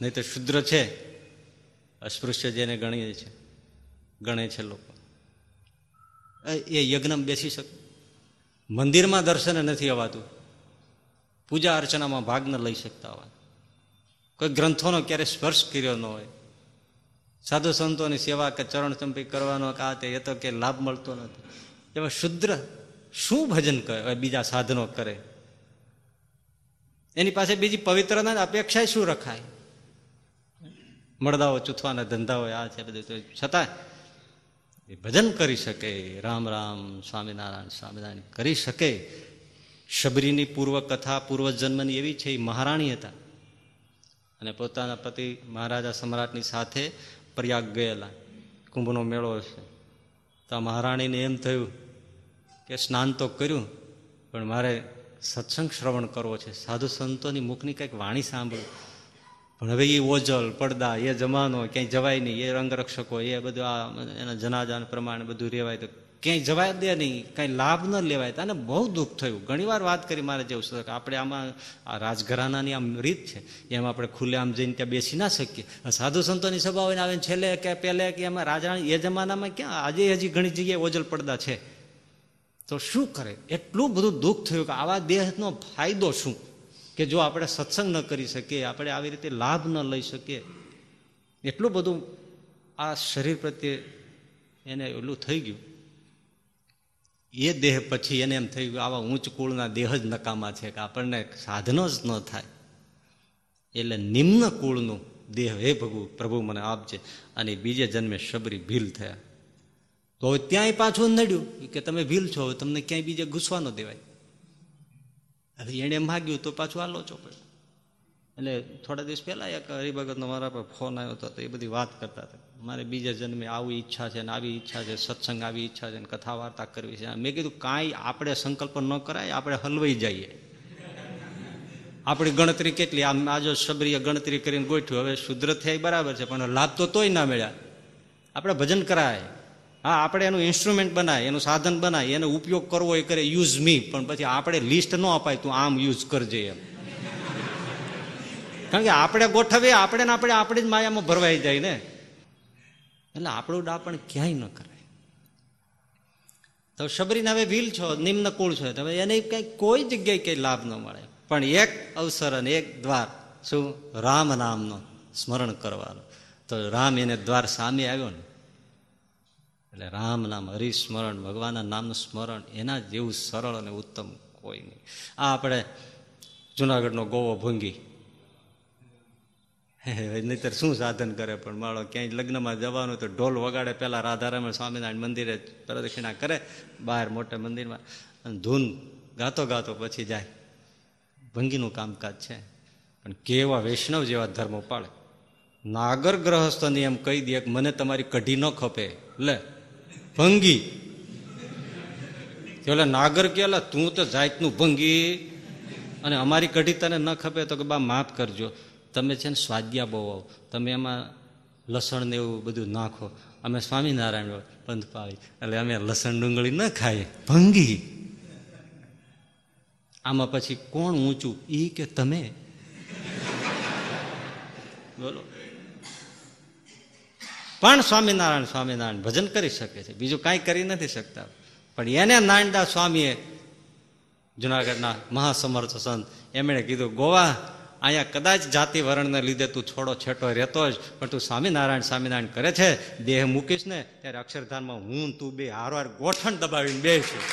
નહીં તો શુદ્ર છે. અસ્પૃશ્ય જેને ગણીએ છે. ગણે છે લોકો. એ યજ્ઞમાં બેસી શકે. મંદિરમાં દર્શન નથી અવાતું. પૂજા અર્ચનામાં ભાગ ન લઈ શકતા હોય. કોઈ ગ્રંથોનો ક્યારે સ્પર્શ કર્યો ન હોય. સાધુ સંતોની સેવા કે ચરણ ચંપી કરવાનો કે તે, એ તો કે લાભ મળતો નથી. એવા શુદ્ર શું ભજન કરે? બીજા સાધનો કરે. એની પાસે બીજી પવિત્રના અપેક્ષા શું રખાય? મળદાઓ ચૂથવાના ધંધાઓ આ છે બધું. તો છતાં એ ભજન કરી શકે. રામ રામ, સ્વામિનારાયણ સ્વામિનારાયણ કરી શકે. શબરીની પૂર્વ કથા પૂર્વજન્મની એવી છે, એ મહારાણી હતા. અને પોતાના પતિ મહારાજા સમ્રાટની સાથે પ્રયાગ ગયેલા. કુંભનો મેળો છે તો આ મહારાણીને એમ થયું કે સ્નાન તો કર્યું, પણ મારે સત્સંગ શ્રવણ કરવો છે. સાધુ સંતોની મુખની કંઈક વાણી સાંભળું. પણ હવે એ ઓજલ, પડદા, એ જમાનો, ક્યાંય જવાય નહીં. એ રંગરક્ષકો, એ બધું આ એના જનાજાન પ્રમાણે બધું રહેવાય તો ક્યાંય જવાય દે નહીં, કાંઈ લાભ ન લેવાય. અને બહુ દુઃખ થયું. ઘણીવાર વાત કરી મારે જેવું છે, આપણે આમાં આ રાજઘરાનાની આમ રીત છે, એમાં આપણે ખુલ્લે આમ જઈને ત્યાં બેસી ના શકીએ. સાધુ સંતોની સભા હોય ને આવે છેલ્લે કે પહેલે કે એમાં રાજા એ જમાનામાં ક્યાં, આજે હજી ઘણી જગ્યાએ ઓજલ પડદા છે. તો શું કરે? એટલું બધું દુઃખ થયું કે આવા દેહનો ફાયદો શું? કે જો આપણે સત્સંગ ન કરી શકીએ, આપણે આવી રીતે લાભ ન લઈ શકીએ. એટલું બધું આ શરીર પ્રત્યે એને એટલું થઈ ગયું. એ દેહ પછી એને એમ થયું આવા ઊંચ કુળના દેહ જ નકામા છે કે આપણને સાધનો જ ન થાય. એટલે નિમ્ન કુળનું દેહ, હે ભગુ, પ્રભુ મને આપજે. અને બીજે જન્મે શબરી ભીલ થયા. તો હવે ત્યાંય પાછું નડ્યું. કે તમે ભીલ છો, હવે તમને ક્યાંય બીજે ઘૂસવા ન દેવાય. હવે એણે માગ્યું તો પાછું આ લોચો પડ્યો એટલે થોડા દિવસ પહેલા એક હરિભગતનો મારા પર ફોન આવ્યો હતો તો એ બધી વાત કરતા હતા. મારે બીજા જન્મે આવી ઈચ્છા છે ને આવી ઈચ્છા છે, સત્સંગ આવી ઈચ્છા છે ને કથા વાર્તા કરવી છે. મેં કીધું, કાંઈ આપણે સંકલ્પ ન કરાય, આપણે હલવાઈ જઈએ. આપણી ગણતરી કેટલી? આમ આજો શબરીએ ગણતરી કરીને ગોઠ્યું હવે શુદ્ર થયા બરાબર છે, પણ લાભ તો તોય ના મળ્યા. આપણે ભજન કરાય. હા, આપણે એનું ઇન્સ્ટ્રુમેન્ટ બનાય, એનું સાધન બનાય, એનો ઉપયોગ કરવો એ કરે યુઝ મી પણ પછી આપણે લિસ્ટ ન અપાય, તું આમ યુઝ કરજે. એમ. કારણ કે આપણે ગોઠવીએ, આપણે ને આપણે આપણી જ માયામાં ભરવાઈ જાય ને. એટલે આપણું ડાપણ ક્યાંય ન કરાય. તો શબરીને હવે વીલ છો, નિમ્ન કુળ છો તમે એને કઈ કોઈ જગ્યાએ કઈ લાભ ન મળે. પણ એક અવસર અને એક દ્વાર, શું? રામ નામનો સ્મરણ કરવાનું. તો રામ એને દ્વાર સામે આવ્યો ને, એટલે રામ નામ, હરિસ્મરણ, ભગવાનના નામનું સ્મરણ, એના જેવું સરળ અને ઉત્તમ કોઈ નહીં. આ આપણે જુનાગઢનો ગોવો ભૂંગી નહીતર શું સાધન કરે? પણ માળો ક્યાંય લગ્નમાં જવાનું તો ઢોલ વગાડે. પહેલાં રાધારામણ સ્વામિનારાયણ મંદિરે પ્રદક્ષિણા કરે, બહાર મોટા મંદિરમાં, અને ધૂન ગાતો ગાતો પછી જાય. ભંગીનું કામકાજ છે. પણ કેવા વૈષ્ણવ જેવા ધર્મો પાળે. નાગર ગ્રહસ્થને એમ કહી દે કે મને તમારી કઢી ન ખપે. લે, ભંગી. એટલે નાગર કેલા તું તો જાતનું ભંગી. અને અમારી કઢી તને ન ખપે તો કે, બા, માફ કરજો. તમે છે ને સ્વાદ્યા બહુ આવો. તમે એમાં લસણ ને એવું બધું નાખો. અમે સ્વામિનારાયણ પંથ પાળી. એટલે અમે લસણ ડુંગળી ન ખાઈએ, ભંગી. આમાં પછી કોણ ઊંચું? એ કે તમે. બોલો. પણ સ્વામિનારાયણ સ્વામિનારાયણ ભજન કરી શકે છે. બીજું કાંઈ કરી નથી શકતા. પણ એને નાનડા સ્વામીએ જુનાગઢના મહાસમર્થ સંત, એમણે કીધું, ગોવા અહીંયા કદાચ જાતિ વર્ણને લીધે તું છોડો છેટો રહેતો જ, પણ તું સ્વામિનારાયણ સ્વામિનારાયણ કરે છે, દેહ મૂકીશ ને, ત્યારે અક્ષરધામમાં હું તું બે હાર હાર ગોઠણ દબાવીને બે છું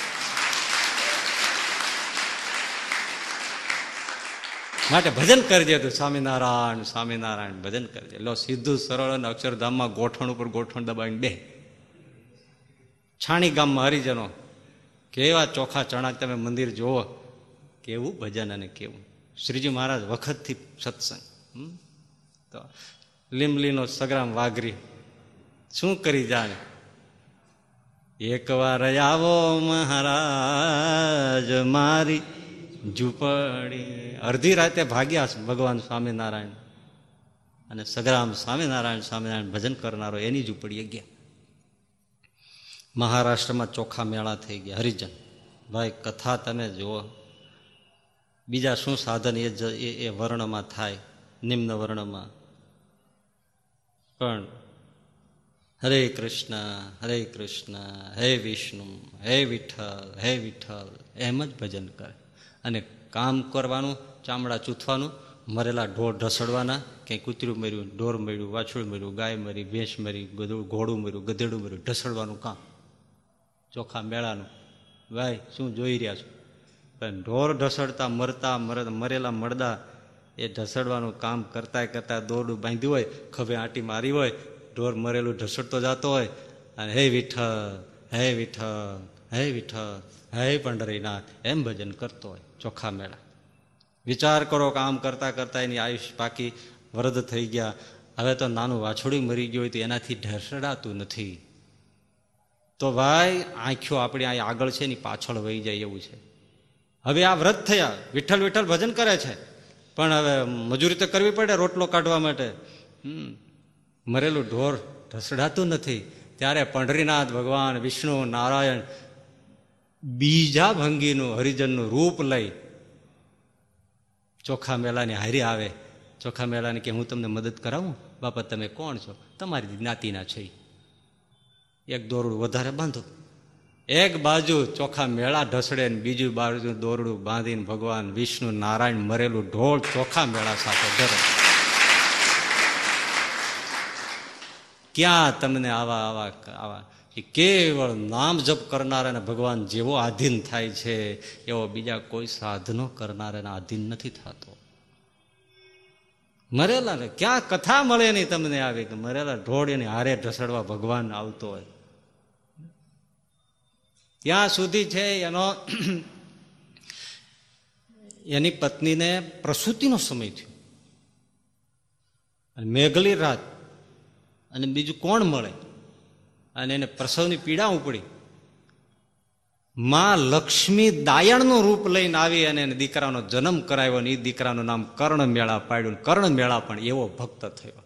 માટે ભજન કરજે તું સ્વામિનારાયણ સ્વામિનારાયણ, ભજન કરજે. લો, સીધું સરળ અને અક્ષરધામમાં ગોઠણ ઉપર ગોઠણ દબાવીને બે. છાણી ગામમાં હરિજનો, કેવા ચોખા ચણા તમે મંદિર જુઓ, કેવું ભજન અને કેવું. શ્રીજી મહારાજ વખતથી સત્સંગ. તો લીમલીનો સગ્રામ વાઘરી શું કરી જાણે? એકવાર આવો મહારાજ, મારી ઝૂંપડી. અડધી રાતે ભાગ્યા ભગવાન સ્વામિનારાયણ. અને સગરામ સ્વામિનારાયણ સ્વામિનારાયણ ભજન કરનારો એની ઝૂંપડીએ ગયા. મહારાષ્ટ્રમાં ચોખા મેળા થઈ ગયા. હરિજન, ભાઈ, કથા તમે જુઓ. બીજા શું સાધન એ એ વર્ણમાં થાય, નિમ્ન વર્ણમાં? પણ હરે કૃષ્ણ હરે કૃષ્ણ, હે વિષ્ણુ, હે વિઠ્ઠલ હે વિઠ્ઠલ, એમ જ ભજન કરે. અને કામ કરવાનું, ચામડા ચૂથવાનું, મરેલા ઢોર ઢસડવાના, ક્યાંય કૂતરું મર્યું, ઢોર મર્યું વાછું મર્યું, ગાય મરી, ભેંસ મરી, બધું ઘોડું મર્યું, ગધેડું મર્યું, ઢસડવાનું કામ. ચોખા મેળાનું. ભાઈ, શું જોઈ રહ્યા છો? પણ ઢોર ઢસડતા, મરતા, મર- મરેલા મળદા એ ઢસડવાનું કામ કરતા કરતા દોરડું બાંધ્યું હોય, ખભે આંટી મારી હોય, ઢોર મરેલું ઢસડતો જતો હોય, અને હે વિઠ્ઠલ હે વિઠ્ઠલ હે વિઠ્ઠલ, હે પંડરીનાથ એમ ભજન કરતો હોય ચોખ્ખા મેળા. વિચાર કરો કામ કરતા કરતા એની આયુષ પાકી વરદ થઈ ગયા. હવે તો નાનું વાછોડી મરી ગયું હોય તો એનાથી ઢસડાતું નથી. તો ભાઈ આંખ્યો આપણી અહીં આગળ છે એની પાછળ વહી જાય એવું છે. હવે આ વ્રત થયા. વિઠ્ઠલ વિઠ્ઠલ ભજન કરે છે. પણ હવે મજૂરી તો કરવી પડે રોટલો કાઢવા માટે. મરેલું ઢોર ઢસડાતું નથી. ત્યારે પંઢરીનાથ ભગવાન, વિષ્ણુ, નારાયણ બીજા ભંગીનું, હરિજનનું રૂપ લઈ ચોખા મેલાની હારી આવે. ચોખા મેલાને કે હું તમને મદદ કરાવું? બાપા, તમે કોણ છો? તમારી જ્ઞાતિના છે એક દોરડું વધારે બાંધો. એક બાજુ ચોખા મેળા ઢસડે ને બીજું બાજુ દોરડું બાંધીને ભગવાન વિષ્ણુ નારાયણ મરેલું ઢોળ ચોખા મેળા સાથે ધરે. ક્યાં તમને આવા આવા આવા? કેવળ નામ જપ કરનારાને ભગવાન જેવો આધીન થાય છે, એવો બીજા કોઈ સાધનો કરનારાને આધીન નથી થતો. મરેલા ક્યાં કથા મળે નહીં તમને આવી? કે મરેલા ઢોળ એની હારે ઢસડવા ભગવાન આવતો હોય. ત્યાં સુધી છે એનો એની પત્નીને પ્રસૂતિનો સમય થયો. અને મેઘલી રાત અને બીજું કોણ મળે? અને એને પ્રસવની પીડા ઉપડી. માં લક્ષ્મી દાયણનું રૂપ લઈને આવી અને એને દીકરાનો જન્મ કરાવ્યો અને એ દીકરાનું નામ કર્ણ મેળા પાડ્યું. કર્ણ મેળા પણ એવો ભક્ત થયો.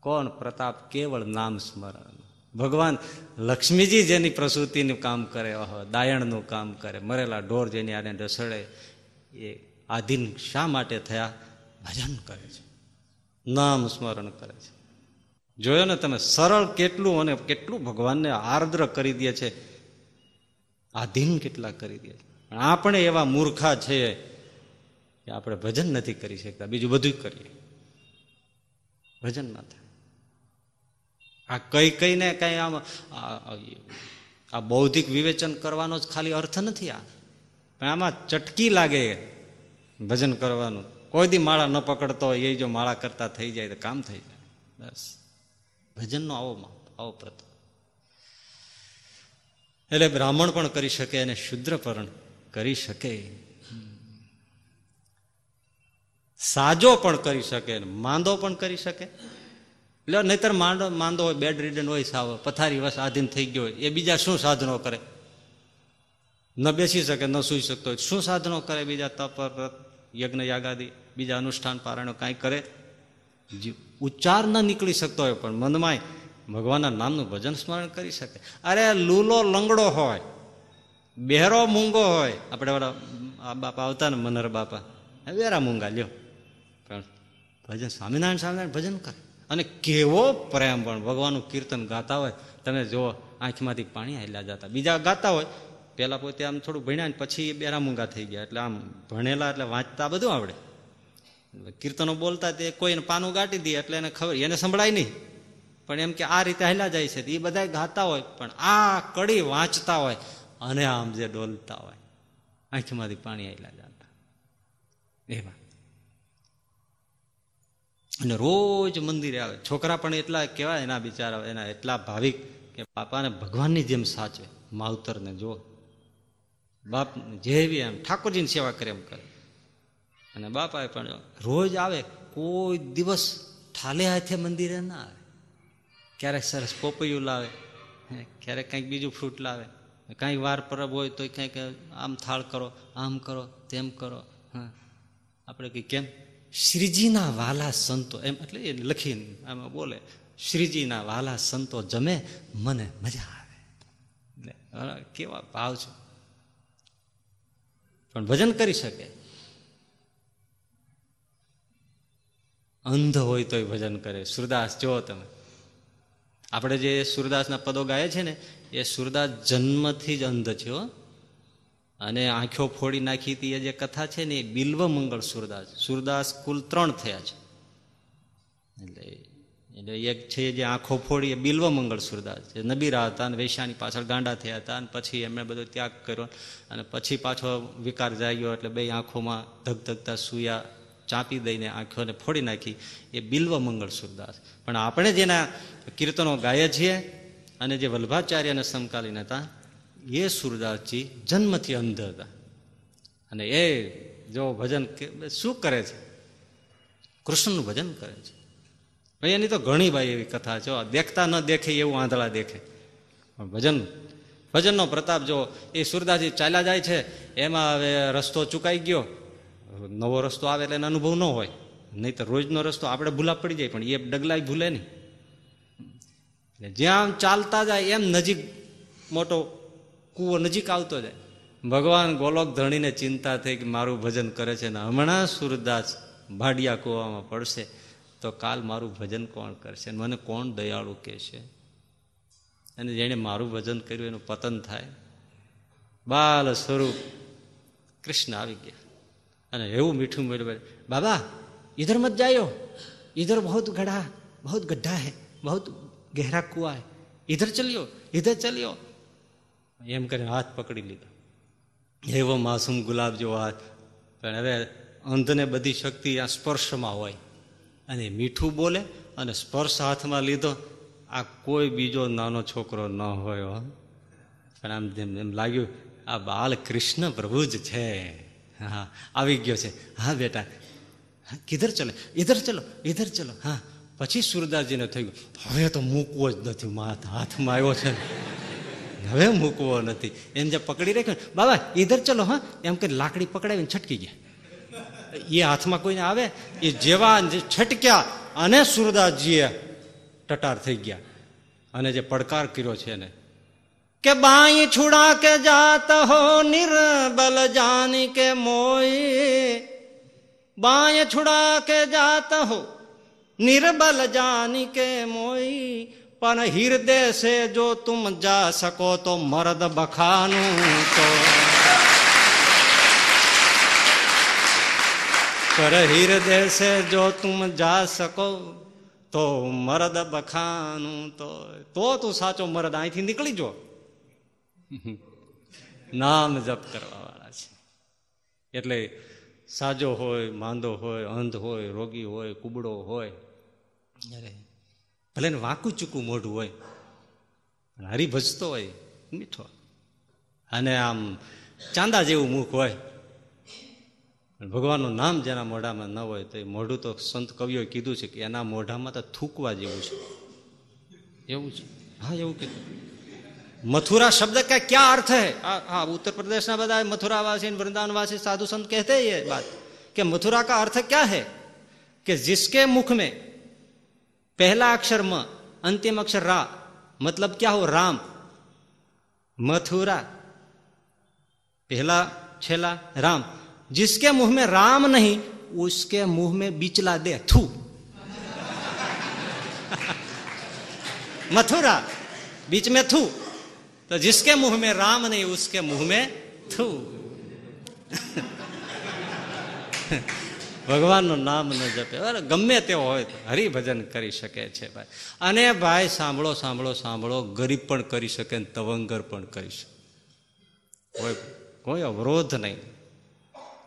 કોણ? પ્રતાપ કેવળ નામ સ્મરણ. ભગવાન લક્ષ્મીજી જેની પ્રસૂતિનું કામ કરે દાયણનું કામ કરે, મરેલા ઢોર જેની આને ઢસડે એ આધીન શા માટે થયા? ભજન કરે છે. નામ સ્મરણ કરે છે. જોયો ને તમે, સરળ કેટલું અને કેટલું ભગવાનને આર્દ્ર કરી દે છે. આધીન કેટલા કરી દે છે. આપણે એવા મૂર્ખા છે કે આપણે ભજન નથી કરી શકતા. બીજું બધું કરીએ. ભજન ના થાય. આ કઈ કઈને કઈ આમ, આ બૌદ્ધિક વિવેચન કરવાનો જ ખાલી અર્થ નથી આ. પણ આમાં ચટકી લાગે ભજન કરવાનું. કોઈ દી માળા ન પકડતો હોય, એ જો માળા કરતા થઈ જાય તો કામ થઈ જાય. બસ. ભજનનો આવો આવો પ્રથમ. એટલે બ્રાહ્મણ પણ કરી શકે અને શુદ્ર પણ કરી શકે. સાજો પણ કરી શકે, માંદો પણ કરી શકે. એટલે નહીતર માંડો, માંદો હોય બેડ રીડન હોય, સાવ પથારી વસ આધીન થઈ ગયો હોય, એ બીજા શું સાધનો કરે? ન બેસી શકે, ન સૂઈ શકતો હોય. શું સાધનો કરે બીજા તપ યજ્ઞ, યાગાદી, બીજા અનુષ્ઠાન, પારાયણો, કાંઈ કરે? ઉચ્ચાર ન નીકળી શકતો હોય, પણ મનમાં ભગવાનના નામનું ભજન સ્મરણ કરી શકે. અરે, લૂલો લંગડો હોય, બહેરો મૂંગો હોય, આપણે વાળા આ બાપા આવતા ને મનર બાપા, વેરા મૂંગા, લ્યો. પણ ભજન, સ્વામિનારાયણ સ્વામિનારાયણ ભજન કરે. અને કેવો પ્રેમ પણ. ભગવાનનું કીર્તન ગાતા હોય, તમે જુઓ, આંખમાંથી પાણી હાલ્યા જતા. બીજા ગાતા હોય પહેલાં પોતે આમ થોડું ભણ્યા ને પછી એ બેરા મૂંગા થઈ ગયા. એટલે આમ ભણેલા એટલે વાંચતા બધું આવડે. કીર્તનો બોલતા તે કોઈને પાનું ગાટી દે એટલે એને ખબર, એને સંભળાય નહીં. પણ એમ કે આ રીતે હેલા જાય છે. એ બધા ગાતા હોય, પણ આ કડી વાંચતા હોય અને આમ જે ડોલતા હોય, આંખમાંથી પાણી હાલ્યા જતા. એવા. અને રોજ મંદિરે આવે. છોકરા પણ એટલા કેવા એના બિચારા, એના એટલા ભાવિક કે બાપાને ભગવાનની જેમ સાચવે. માવતરને જો બાપ જેવી એમ, ઠાકોરજીની સેવા કરે એમ કરે. અને બાપાએ પણ રોજ આવે, કોઈ દિવસ ઠાલે હાથે મંદિરે ના આવે. ક્યારેક સરસ પોપૈયું લાવે ક્યારેક કંઈક બીજું ફ્રૂટ લાવે. કંઈક વાર પરબ હોય તો કંઈક આમ થાળ કરો, આમ કરો, તેમ કરો. હા. આપણે કંઈ કેમ? શ્રીજીના વાલા સંતો, એમ એટલે એ લખીને, આમાં બોલે, શ્રીજીના વાલા સંતો જમે, મને મજા આવે. કેવા ભાવ છે. પણ ભજન કરી શકે. અંધ હોય તોય ભજન કરે. સુરદાસ જો તમે. આપણે જે સુરદાસના પદો ગાય છે ને, એ સુરદાસ જન્મથી જ અંધ છે અને આંખો ફોડી નાખી હતી એ જે કથા છે ને એ બિલ્વ મંગળ સુરદાસ. સુરદાસ કુલ ત્રણ થયા છે. એટલે એટલે એક છે જે આંખો ફોડી, એ બિલ્વ મંગળ સુરદાસ જે નબીરા હતા અને વૈશાની પાછળ ગાંડા થયા હતા અને પછી એમણે બધો ત્યાગ કર્યો અને પછી પાછો વિકાર જાગ્યો એટલે બે આંખોમાં ધગધગતા સુયા ચાંપી દઈને આંખોને ફોડી નાખી. એ બિલ્વ મંગળ સુરદાસ. પણ આપણે જેના કીર્તનો ગાય છીએ અને જે વલ્ભાચાર્યને સમકાલીન હતા એ સુરદાસજી જન્મથી અંધ હતા. અને એ જો ભજન શું કરે છે? કૃષ્ણનું ભજન કરે છે. ભાઈ, એની તો ઘણી ભાઈ એવી કથા છે. દેખતા ન દેખે એવું આંધળા દેખે. પણ ભજન, ભજનનો પ્રતાપ જો એ સુરદાસજી ચાલ્યા જાય છે, એમાં હવે રસ્તો ચૂકાઈ ગયો. નવો રસ્તો આવે એટલે એનો અનુભવ ન હોય. નહીં તો રોજનો રસ્તો આપણે ભૂલા પડી જાય, પણ એ ડગલાય ભૂલે નહીં. જ્યાં ચાલતા જાય એમ નજીક મોટો કૂવો નજીક આવતો જાય. ભગવાન ગોલોક ધણીને ચિંતા થઈ કે મારું ભજન કરે છે ને હમણાં સુરદાસ ભાડિયા કૂવામાં પડશે, તો કાલ મારું ભજન કોણ કરશે? મને કોણ દયાળુ કહેશે અને જેણે મારું ભજન કર્યું, એનું પતન થાય. બાલ સ્વરૂપ કૃષ્ણ આવી ગયા. અને એવું મીઠું મળ્યું બાબા ઇધર મત જાયો. ઇધર બહુત ગઢા બહુત ગઢા હૈ, બહુત ગહેરા કુઆ હૈ. ઇધર ચલ્યો ઇધર ચલ્યો. એમ કરીને હાથ પકડી લીધો. એવો માસૂમ ગુલાબ જેવો હાથ. પણ હવે અંધને બધી શક્તિ આ સ્પર્શમાં હોય. અને મીઠું બોલે અને સ્પર્શ હાથમાં લીધો. આ કોઈ બીજો નાનો છોકરો ન હોય. પણ આમ જેમ એમ લાગ્યું આ બાલ કૃષ્ણ પ્રભુ જ છે. હા આવી ગયો છે. હા બેટા. હા, કિધર ચલો ઇધર ચલો ઇધર ચલો. હા પછી સુરદાસજીને થઈ ગયું હવે તો મૂકવો જ નથી. માથ હાથમાં આવ્યો છે. હવે મૂકવો નથી. એમ જે પકડી રાખ્યો ને, બાબા ઈધર ચલો હા. એમ કે લાકડી પકડાવીને છટકી ગયા. એ હાથમાં કોઈને આવે? એ જેવા છટક્યા અને સુરદાસજીએ ટટાર થઈ ગયા. અને જે પડકાર કર્યો છે એને કે બાઈ છુડા કે જાત હો નિર્બલ જાની કે મોઈ. બાય છુડા કે જાત હો નિર્બલ જાની કે મોઈ. પણ હિરદે સે જો તુમ જા સકો તો મર્દ બખાનું તો. પર હૃદય સે જો તુમ જા સકો તો મર્દ બખાનું તો. તો તું સાચો મરદ અહીંથી નીકળી જો. નામ જપ કરવા વાળા છે. એટલે સાજો હોય, માંદો હોય, અંધ હોય, રોગી હોય, કુબડો હોય. ભલે ને વાંકું ચૂકું મોઢું હોય પણ હરી ભજતો હોય મીઠો અને આમ ચાંદા જેવું મુખ હોય પણ ભગવાનનું નામ જેના મોઢામાં ન હોય તો એ મોઢું તો સંત કવિઓએ કીધું છે કે એના મોઢામાં તો થૂકવા જેવું છે એવું છે હા એવું કીધું मथुरा शब्द का क्या अर्थ है हाँ हाँ, उत्तर प्रदेश में बताया मथुरावासी वृंदावनवासी साधु संत कहते हैं ये बात कि मथुरा का अर्थ क्या है कि जिसके मुख में पहला अक्षर म, अंतिम अक्षर रा मतलब क्या हो, राम। मथुरा। पहला, छेला, राम। जिसके मुँह में राम नहीं, उसके मुँह में बिचला दे, थू। मथुरा। बीच में थू। तो जिसके मुँह में राम नहीं, उसके मुँह में थू। ભગવાનનું નામ ન જપે. અરે ગમે તેવો હોય તો હરિભજન કરી શકે છે ભાઈ. અને ભાઈ, સાંભળો સાંભળો સાંભળો, ગરીબ પણ કરી શકે ને તવંગર પણ કરી શકે. કોઈ કોઈ અવરોધ નહીં.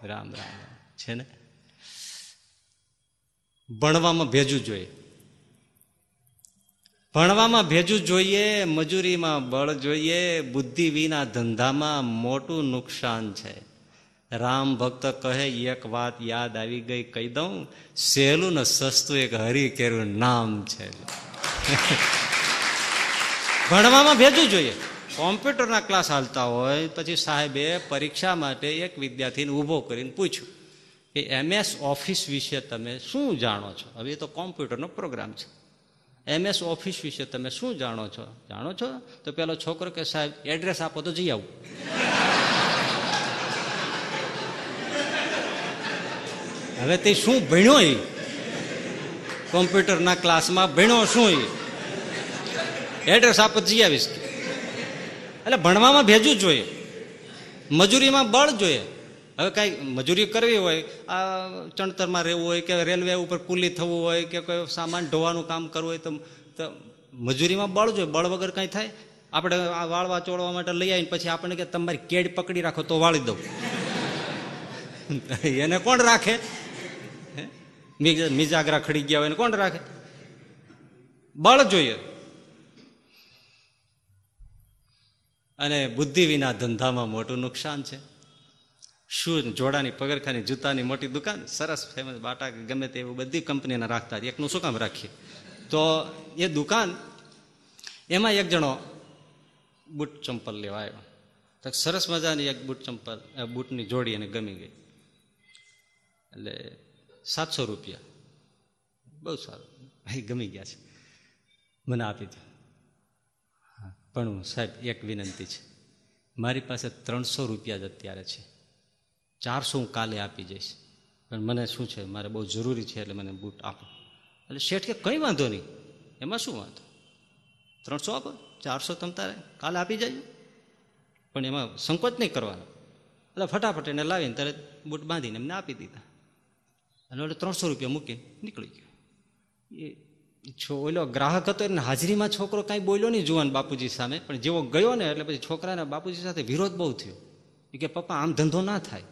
રામ રામ છે ને? ભણવામાં ભેજવું જોઈએ. ભણવામાં ભેજું જોઈએ, મજૂરીમાં બળ જોઈએ, બુદ્ધિ વિના ધંધામાં મોટું નુકસાન છે. રામ ભક્ત કહે, એક વાત યાદ આવી ગઈ, કહી દઉં. સહેલું ને સસ્તું એક હરી કેરું નામ છે. ભણવામાં ભેજવું જોઈએ. કોમ્પ્યુટરના ક્લાસ હાલતા હોય, પછી સાહેબે પરીક્ષા માટે એક વિદ્યાર્થીને ઊભો કરીને પૂછ્યું કે એમએસ ઓફિસ વિશે તમે શું જાણો છો? હવે તો કોમ્પ્યુટરનો પ્રોગ્રામ છે. એમએસ ઓફિસ વિશે તમે શું જાણો છો? જાણો છો? તો પેલો છોકરો કે, સાહેબ, એડ્રેસ આપો તો જઈ આવું. હવે તે શું ભણ્યો એ? કોમ્પ્યુટરના ક્લાસમાં ભણ્યો શું એ? એડ્રેસ જઈ આવીશ. એટલે ભણવામાં ભેજું જોઈએ. મજૂરીમાં બળ જોઈએ. હવે કાંઈ મજૂરી કરવી હોય, આ ચણતરમાં રહેવું હોય કે રેલવે ઉપર કુલી થવું હોય કે કોઈ સામાન ઢોવાનું કામ કરવું હોય તો મજૂરીમાં બળ જોઈએ. બળ વગર કાંઈ થાય? આપણે આ વાળવા ચોળવા માટે લઈ આવીને પછી આપણને કે તમારી કેડ પકડી રાખો તો વાળી દઉં. એને કોણ રાખે? મિજાગરા ખડી ગયા હોય ને કોણ રાખે? બળ જોઈએ. અને બુદ્ધિ વિના ધંધામાં મોટું નુકસાન છે. શું જોડાની પગરખાની જૂતાની મોટી દુકાન? સરસ ફેમસ બાટા ગમે તે એવું બધી કંપનીના રાખતા એકનું શું કામ રાખીએ? તો એ દુકાન, એમાં એક જણો બૂટ ચંપલ લેવા આવ્યો. તો સરસ મજાની એક બૂટ ચંપલ બૂટની જોડી એને ગમી ગઈ. એટલે સાતસો રૂપિયા. બહુ સારું. ભાઈ, ગમી ગયા છે. મને આપી દો. પણ હું સાહેબ, એક વિનંતી છે. મારી પાસે ત્રણસો રૂપિયા જ અત્યારે છે. ચારસો હું કાલે આપી જઈશ. પણ મને શું છે, મારે બહુ જરૂરી છે એટલે મને બૂટ આપો. એટલે શેઠ કે કંઈ વાંધો નહીં. એમાં શું વાંધો? ત્રણસો આપો, ચારસો તમ તારે. કાલે આપી જાય પણ એમાં સંકોચ નહીં કરવાનો. એટલે ફટાફટ એને લાવીને તરત બૂટ બાંધીને એમને આપી દીધા. અને એટલે ત્રણસો રૂપિયા મૂકીને નીકળી ગયો. એ છો, ઓલો ગ્રાહક હતો એને હાજરીમાં છોકરો કાંઈ બોલ્યો નહીં જુવાન બાપુજી સામે, પણ જેવો ગયો ને એટલે પછી છોકરાને બાપુજી સાથે વિરોધ બહુ થયો. કે, પપ્પા, આમ ધંધો ના થાય.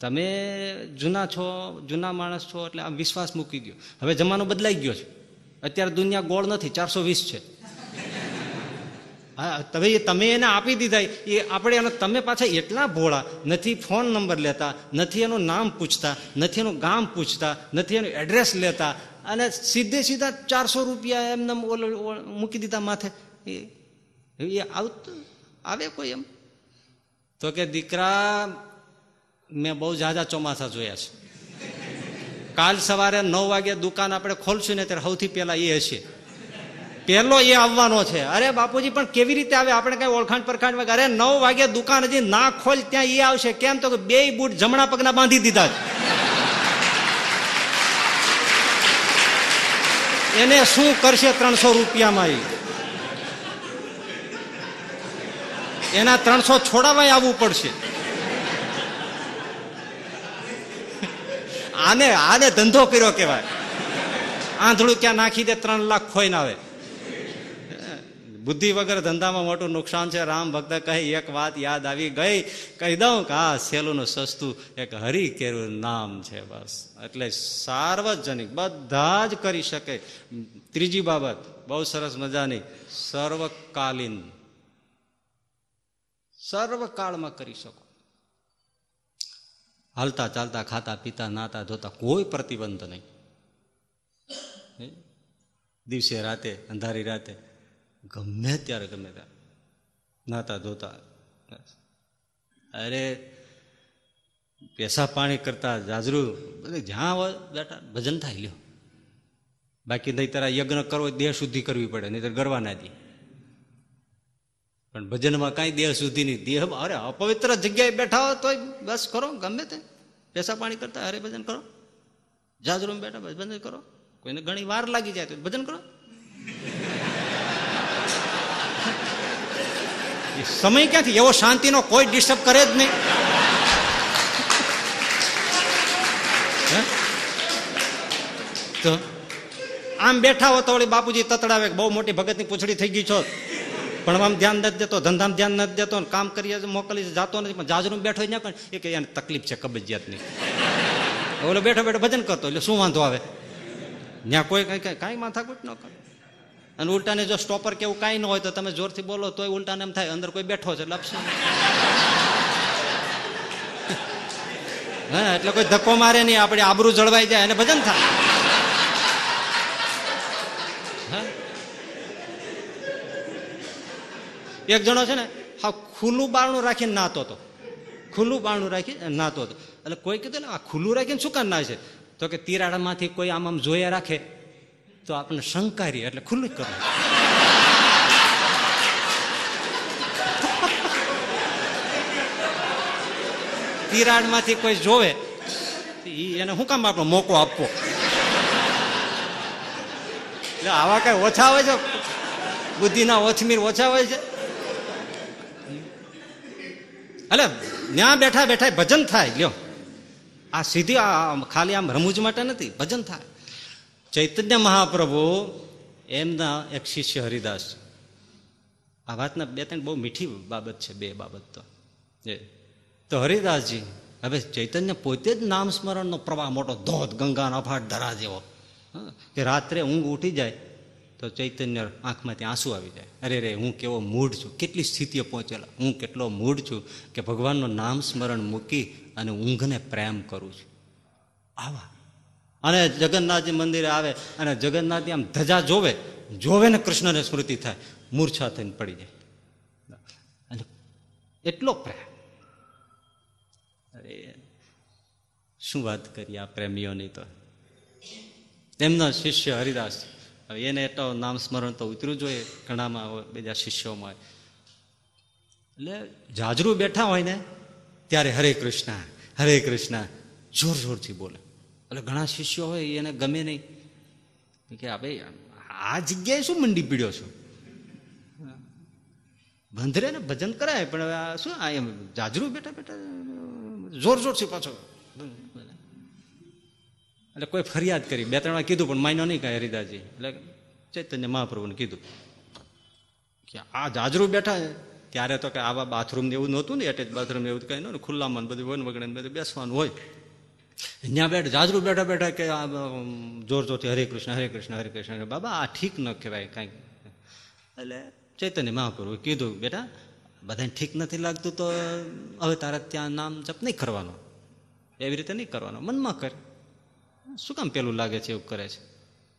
તમે જૂના છો, જૂના માણસ છો, એટલે આમ વિશ્વાસ મૂકી ગયો હવે જમાનો બદલાઈ ગયો છે. અત્યારે દુનિયા ગોળ નથી, ચારસો વીસ છે. તમે તમે એને આપી દીધા. એ આપણે એનો તમે પાછા એટલા ભોળા, નથી ફોન નંબર લેતા, નથી એનું નામ પૂછતા, નથી એનું ગામ પૂછતા, નથી એનું એડ્રેસ લેતા, અને સીધે સીધા ચારસો રૂપિયા એમને ઓલો મૂકી દીધા માથે. એ એ આવતું આવે કોઈ એમ? તો કે, દીકરા, મેં બહુ ઝાઝા ચોમાસા જોયા છે. કાલ સવારે નવ વાગે દુકાન આપણે ખોલશું ને ત્યારે સૌથી પહેલાં એ હશે. પહેલો એ આવવાનો છે. અરે બાપુજી, પણ કેવી રીતે આવે? આપણે કઈ ઓળખાણ પરખાણ અરે નવ વાગે દુકાન હજી ના ખોલ, ત્યાં એ આવશે. કેમ તો બે બૂટ જમણા પગના બાંધી દીધા. એને શું કરશે ત્રણસો રૂપિયામાં? એના ત્રણસો છોડાવાય આવવું પડશે. આને આને ધંધો કર્યો કેવાય આંધળું ક્યાં નાખી દે? ત્રણ લાખ ખોઈને આવે. બુદ્ધિ વગર ધંધામાં મોટું નુકસાન છે. રામ ભક્ત કહી, એક વાત યાદ આવી ગઈ. કહી દઉં કે આ સેલું સસ્તું એક હરી કેરું નામ છે બસ. એટલે સાર્વજનિક, બધા જ કરી શકે. ત્રીજી બાબત, બહુ સરસ મજાની, સર્વકાલીન. સર્વકાળમાં કરી શકો. હાલતા ચાલતા ખાતા પીતા નાતા ધોતા કોઈ પ્રતિબંધ નહીં? દિવસે રાતે, અંધારી રાતે ગમે ત્યારે ગમે ત્યારે નાતા ધોતા. અરે, પેસા પાણી કરતા જાજરું બધે જ્યાં બેટા ભજન થાય, લ્યો. બાકી નહીં તારા યજ્ઞ કરવો દેહ શુદ્ધિ કરવી પડે, નહીં તો ગરવા ના દે. પણ ભજનમાં કાંઈ દેહ શુદ્ધિ નહીં. દેહ અરે, અપવિત્ર જગ્યાએ બેઠા હોય તોય બસ કરો, ગમે તે. પેશાબ પાણી કરતા હરે ભજન કરો. જાજરૂમ બેઠા ભજન કરો. કોઈને ઘણી વાર લાગી જાય તો ભજન કરો. સમય ક્યાંથી? એવો શાંતિનો કોઈ ડિસ્ટર્બ કરે જ નહીં? તો આમ બેઠા હો તો બાપુજી તતડાવે બહુ મોટી ભગતની પૂછડી થઈ ગઈ છો. પણ આમ ધ્યાન નથી દેતો, ધંધામાં ધ્યાન નથી દેતો કામ કરીએ મોકલી જતો નથી. પણ જાજરૂમ બેઠો ના કરે એ એને તકલીફ છે કબજિયાતની. ઓલો બેઠો બેઠો ભજન કરતો, એટલે શું વાંધો આવે? ત્યાં કોઈ કઈ કઈ કાંઈ માથાકૂટ ન કરે. અને ઉલટાને જો સ્ટોપર કે એવું કાંઈ ન હોય તો તમે જોરથી બોલો તોય ઉલટાને એમ થાય, અંદર કોઈ બેઠો છે એટલે હા, એટલે કોઈ ધક્કો મારે નહીં, આપણે આબરૂ જળવાઈ જાય અને ભજન થાય. એક જણો છે ને, હા, ખુલ્લું બારણું રાખીને નાતો હતો. ખુલ્લું બારણું રાખી નાતો હતો. એટલે કોઈ કીધું ને, આ ખુલ્લું રાખીને શું કામ ના છે? તો કે તિરાડામાંથી કોઈ આમ આમ જોયા રાખે. તો આપણને શંકારી એટલે ખુલ્લું જ કરવું તિરાડમાંથી કોઈ જોવે એને શું કામ આપણો મોકો આપવો? એટલે આવા કઈ ઓછા હોય છે? બુદ્ધિના ઓછમીર ઓછા હોય છે? એટલે ત્યાં બેઠા બેઠા ભજન થાય, લ્યો. આ સીધી ખાલી આમ રમૂજ માટે નથી, ભજન થાય. ચૈતન્ય મહાપ્રભુ એમના એક શિષ્ય હરિદાસ. આ વાતના બે ત્રણ બહુ મીઠી બાબત છે, બે બાબત તો. એ. તો હરિદાસજી, હવે ચૈતન્ય પોતે જ નામ સ્મરણનો પ્રવાહ મોટો ધોધ ગંગાનો અફાટ ધરા જેવો. કે રાત્રે ઊંઘ ઉઠી જાય તો ચૈતન્ય આંખમાંથી આંસુ આવી જાય. અરે રે, હું કેવો મૂઢ છું, કેટલી સ્થિતિએ પહોંચેલા. હું કેટલો મૂઢ છું કે ભગવાનનું નામ સ્મરણ મૂકી અને ઊંઘને પ્રેમ કરું છું. આવા અને જગન્નાથજી મંદિરે આવે અને જગન્નાથજી આમ ધજા જોવે જોવે ને કૃષ્ણને સ્મૃતિ થાય, મૂર્છા થઈને પડી જાય. એટલો પ્રેમ. અરે, શું વાત કરીએ આ પ્રેમીઓની તો? એમના શિષ્ય હરિદાસ એને એટલો નામ સ્મરણ તો ઉતર્યું જોઈએ ઘણામાં બીજા શિષ્યોમાં હોય. એટલે જાજરૂ બેઠા હોય ને, ત્યારે હરે કૃષ્ણ હરે કૃષ્ણ, જોર જોરથી બોલે. એટલે ઘણા શિષ્યો હોય એને ગમે નહીં. કે આ ભાઈ, આ જગ્યાએ શું મંડી પીડ્યો છું? બંધરે ને ભજન કરાય, પણ હવે આ શું, આ એમ જાજરૂ બેઠા બેઠા, જોર જોરથી પાછો. એટલે કોઈ ફરિયાદ કરી, બે ત્રણ વાર કીધું, પણ માન્યો નહીં કાંઈ હરિદાસજી. એટલે ચૈતન્ય મહાપ્રભુને કીધું કે આ જાજરૂ બેઠા છે. ત્યારે તો કે આવા બાથરૂમ ને એવું નહોતું ને, એટેચ બાથરૂમ એવું કંઈ નહોતું, ખુલ્લામાં ને બધું હોય ને વગડે ને બધું બેસવાનું હોય. ત્યાં બેઠ, જાજરૂ બેઠા બેઠા કે આ જોર જોરથી હરે કૃષ્ણ હરે કૃષ્ણ હરે કૃષ્ણ બાબા, આ ઠીક ન કહેવાય કાંઈક એટલે ચૈતન્ય મહાપ્રભુ કીધું, બેટા, બધાને ઠીક નથી લાગતું તો હવે તારે ત્યાં નામ જપ નહીં કરવાનો. એવી રીતે નહીં કરવાનો. મનમાં કર. શું કામ પેલું લાગે છે, એવું કરે છે?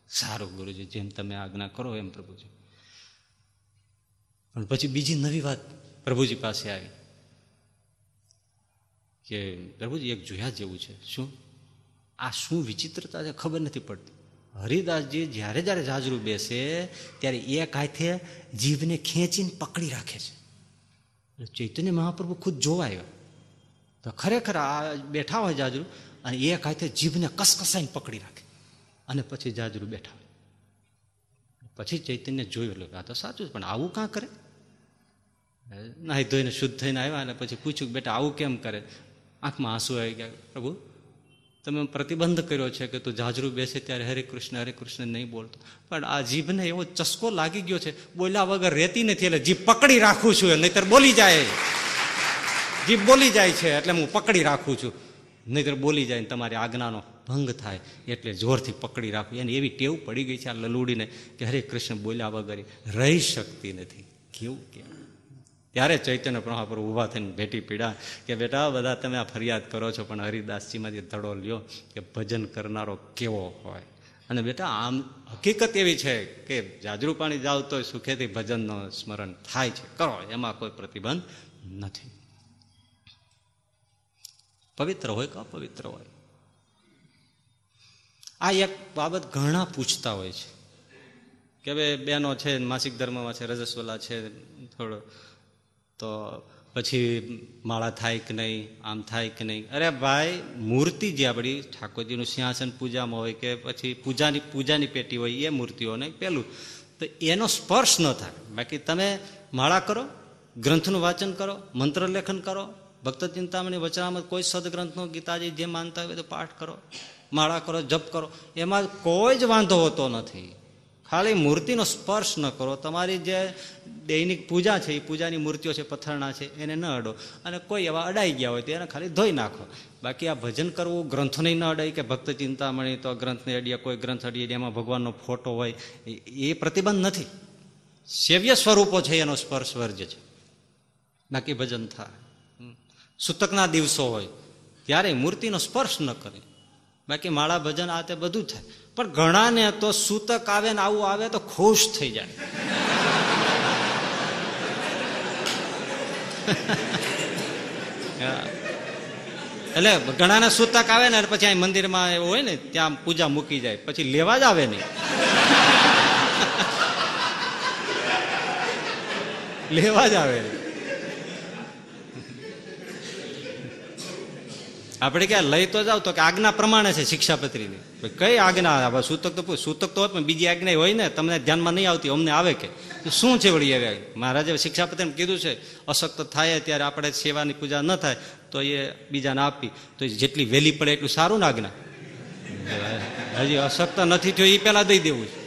સારું ગુરુજી, જેમ તમે આજ્ઞા કરો એમ પ્રભુજી. પણ પછી બીજી નવી વાત પ્રભુજી પાસે આવી. કે પ્રભુજી, એક જોયા જેવું છે. શું? આ શું વિચિત્રતા છે? ખબર નથી પડતી. હરિદાસજી જ્યારે જ્યારે જાજરૂ બેસે, ત્યારે એક હાથે જીભને ખેંચીને પકડી રાખે છે. ચૈતન્ય મહાપ્રભુ ખુદ જોવા આવ્યા. તો ખરેખર આ બેઠા હોય જાજરૂ અને એક હાથે જીભને કસકસાઈને પકડી રાખે. અને પછી જાજરૂ બેઠા હોય. પછી ચૈતન્ય જોયું એટલે આ તો સાચું પણ આવું કાં કરે? નાહી ધોઈને શુદ્ધ થઈને આવ્યા અને પછી પૂછ્યું બેટા, આવું કેમ કરે? આંખમાં આંસુ આવી ગયા, પ્રભુ, તમે પ્રતિબંધ કર્યો છે કે તું જાજરૂ બેસે ત્યારે હરે કૃષ્ણ હરે કૃષ્ણ નહીં બોલતો. પણ આ જીભને એવો ચસ્કો લાગી ગયો છે, બોલ્યા વગર રહેતી નથી, એટલે જીભ પકડી રાખું છું નહીતર બોલી જાય. જીભ બોલી જાય છે, એટલે હું પકડી રાખું છું. નહીતર બોલી જાય ને તમારી આજ્ઞાનો ભંગ થાય, એટલે જોરથી પકડી રાખું. એને એવી ટેવ પડી ગઈ છે આ લલુડીને કે હરે કૃષ્ણ બોલ્યા વગર રહી શકતી નથી. કેવું કેવું ત્યારે ચૈતન્ય પ્રભુ ઊભા થઈને ભેટી પીડા કે બેટા, બધા તમે આ ફરિયાદ કરો છો, પણ હરિદાસજીમાંથી ધડો લ્યો કે ભજન કરનારો કેવો હોય. અને બેટા, આમ હકીકત એવી છે કે જાજરૂ પાણી જાવ તો સુખેથી ભજનનો સ્મરણ થાય છે. કરો, એમાં કોઈ પ્રતિબંધ નથી. પવિત્ર હોય કે અપવિત્ર હોય? આ એક બાબત ઘણા પૂછતા હોય છે. કે ભાઈ બેનો છે, માસિક ધર્મમાં છે, રજસ્વલા છે, થોડો તો પછી માળા થાય કે નહીં, આમ થાય કે નહીં? અરે ભાઈ, મૂર્તિ જે આપણી ઠાકોરજીનું સિંહાસન પૂજામાં હોય કે પછી પૂજાની પૂજાની પેટી હોય, એ મૂર્તિઓ નહીં પેલું. તો એનો સ્પર્શ ન થાય. બાકી તમે માળા કરો, ગ્રંથનું વાંચન કરો મંત્ર લેખન કરો, ભક્ત ચિંતામણી વચનામાં કોઈ સદગ્રંથનો ગીતાજી જે માનતા હોય તો પાઠ કરો, માળા કરો, જપ કરો. એમાં કોઈ જ વાંધો હોતો નથી. ખાલી મૂર્તિનો સ્પર્શ ન કરો. તમારી જે દૈનિક પૂજા છે, એ પૂજાની મૂર્તિઓ છે પથ્થરના છે, એને ન અડો. અને કોઈ એવા અડાઈ ગયા હોય તો એને ખાલી ધોઈ નાખો. બાકી આ ભજન કરવું ગ્રંથોને ન અડાય કે ભક્ત ચિંતામણી તો ગ્રંથને અડીએ, કોઈ ગ્રંથ અડીએ, એમાં ભગવાનનો ફોટો હોય, એ પ્રતિબંધ નથી. સેવ્ય સ્વરૂપો છે, એનો સ્પર્શ વર્જ છે. બાકી ભજન થાય. સૂતકના દિવસો હોય ત્યારે મૂર્તિનો સ્પર્શ ન કરે. બાકી માળા ભજન આ તે બધું થાય. પણ ઘણાને તો સૂતક આવે ને આવું આવે તો ખુશ થઈ જાય. એટલે ઘણાને સૂતક આવે ને, પછી અહીં મંદિરમાં એવું હોય ને, ત્યાં પૂજા મૂકી જાય, પછી લેવા જ આવે નહીં. લેવા જ આવે આપણે ક્યાં લઈ તો જાવ તો કે આજ્ઞા પ્રમાણે છે શિક્ષાપત્રીની. કઈ આજ્ઞા? સૂતક તો સૂતક તો હોય પણ બીજી આજ્ઞા હોય ને, તમને ધ્યાનમાં નહીં આવતી, અમને આવે કે? શું છે વળી હવે મહારાજે શિક્ષાપત્રી કીધું છે, અશક્ત થાય ત્યારે આપણે સેવાની પૂજા ન થાય, તો એ બીજાને આપી. તો જેટલી વહેલી પડે એટલું સારું ને આજ્ઞા. હજી અશક્ત નથી થયો એ પેલા દઈ દેવું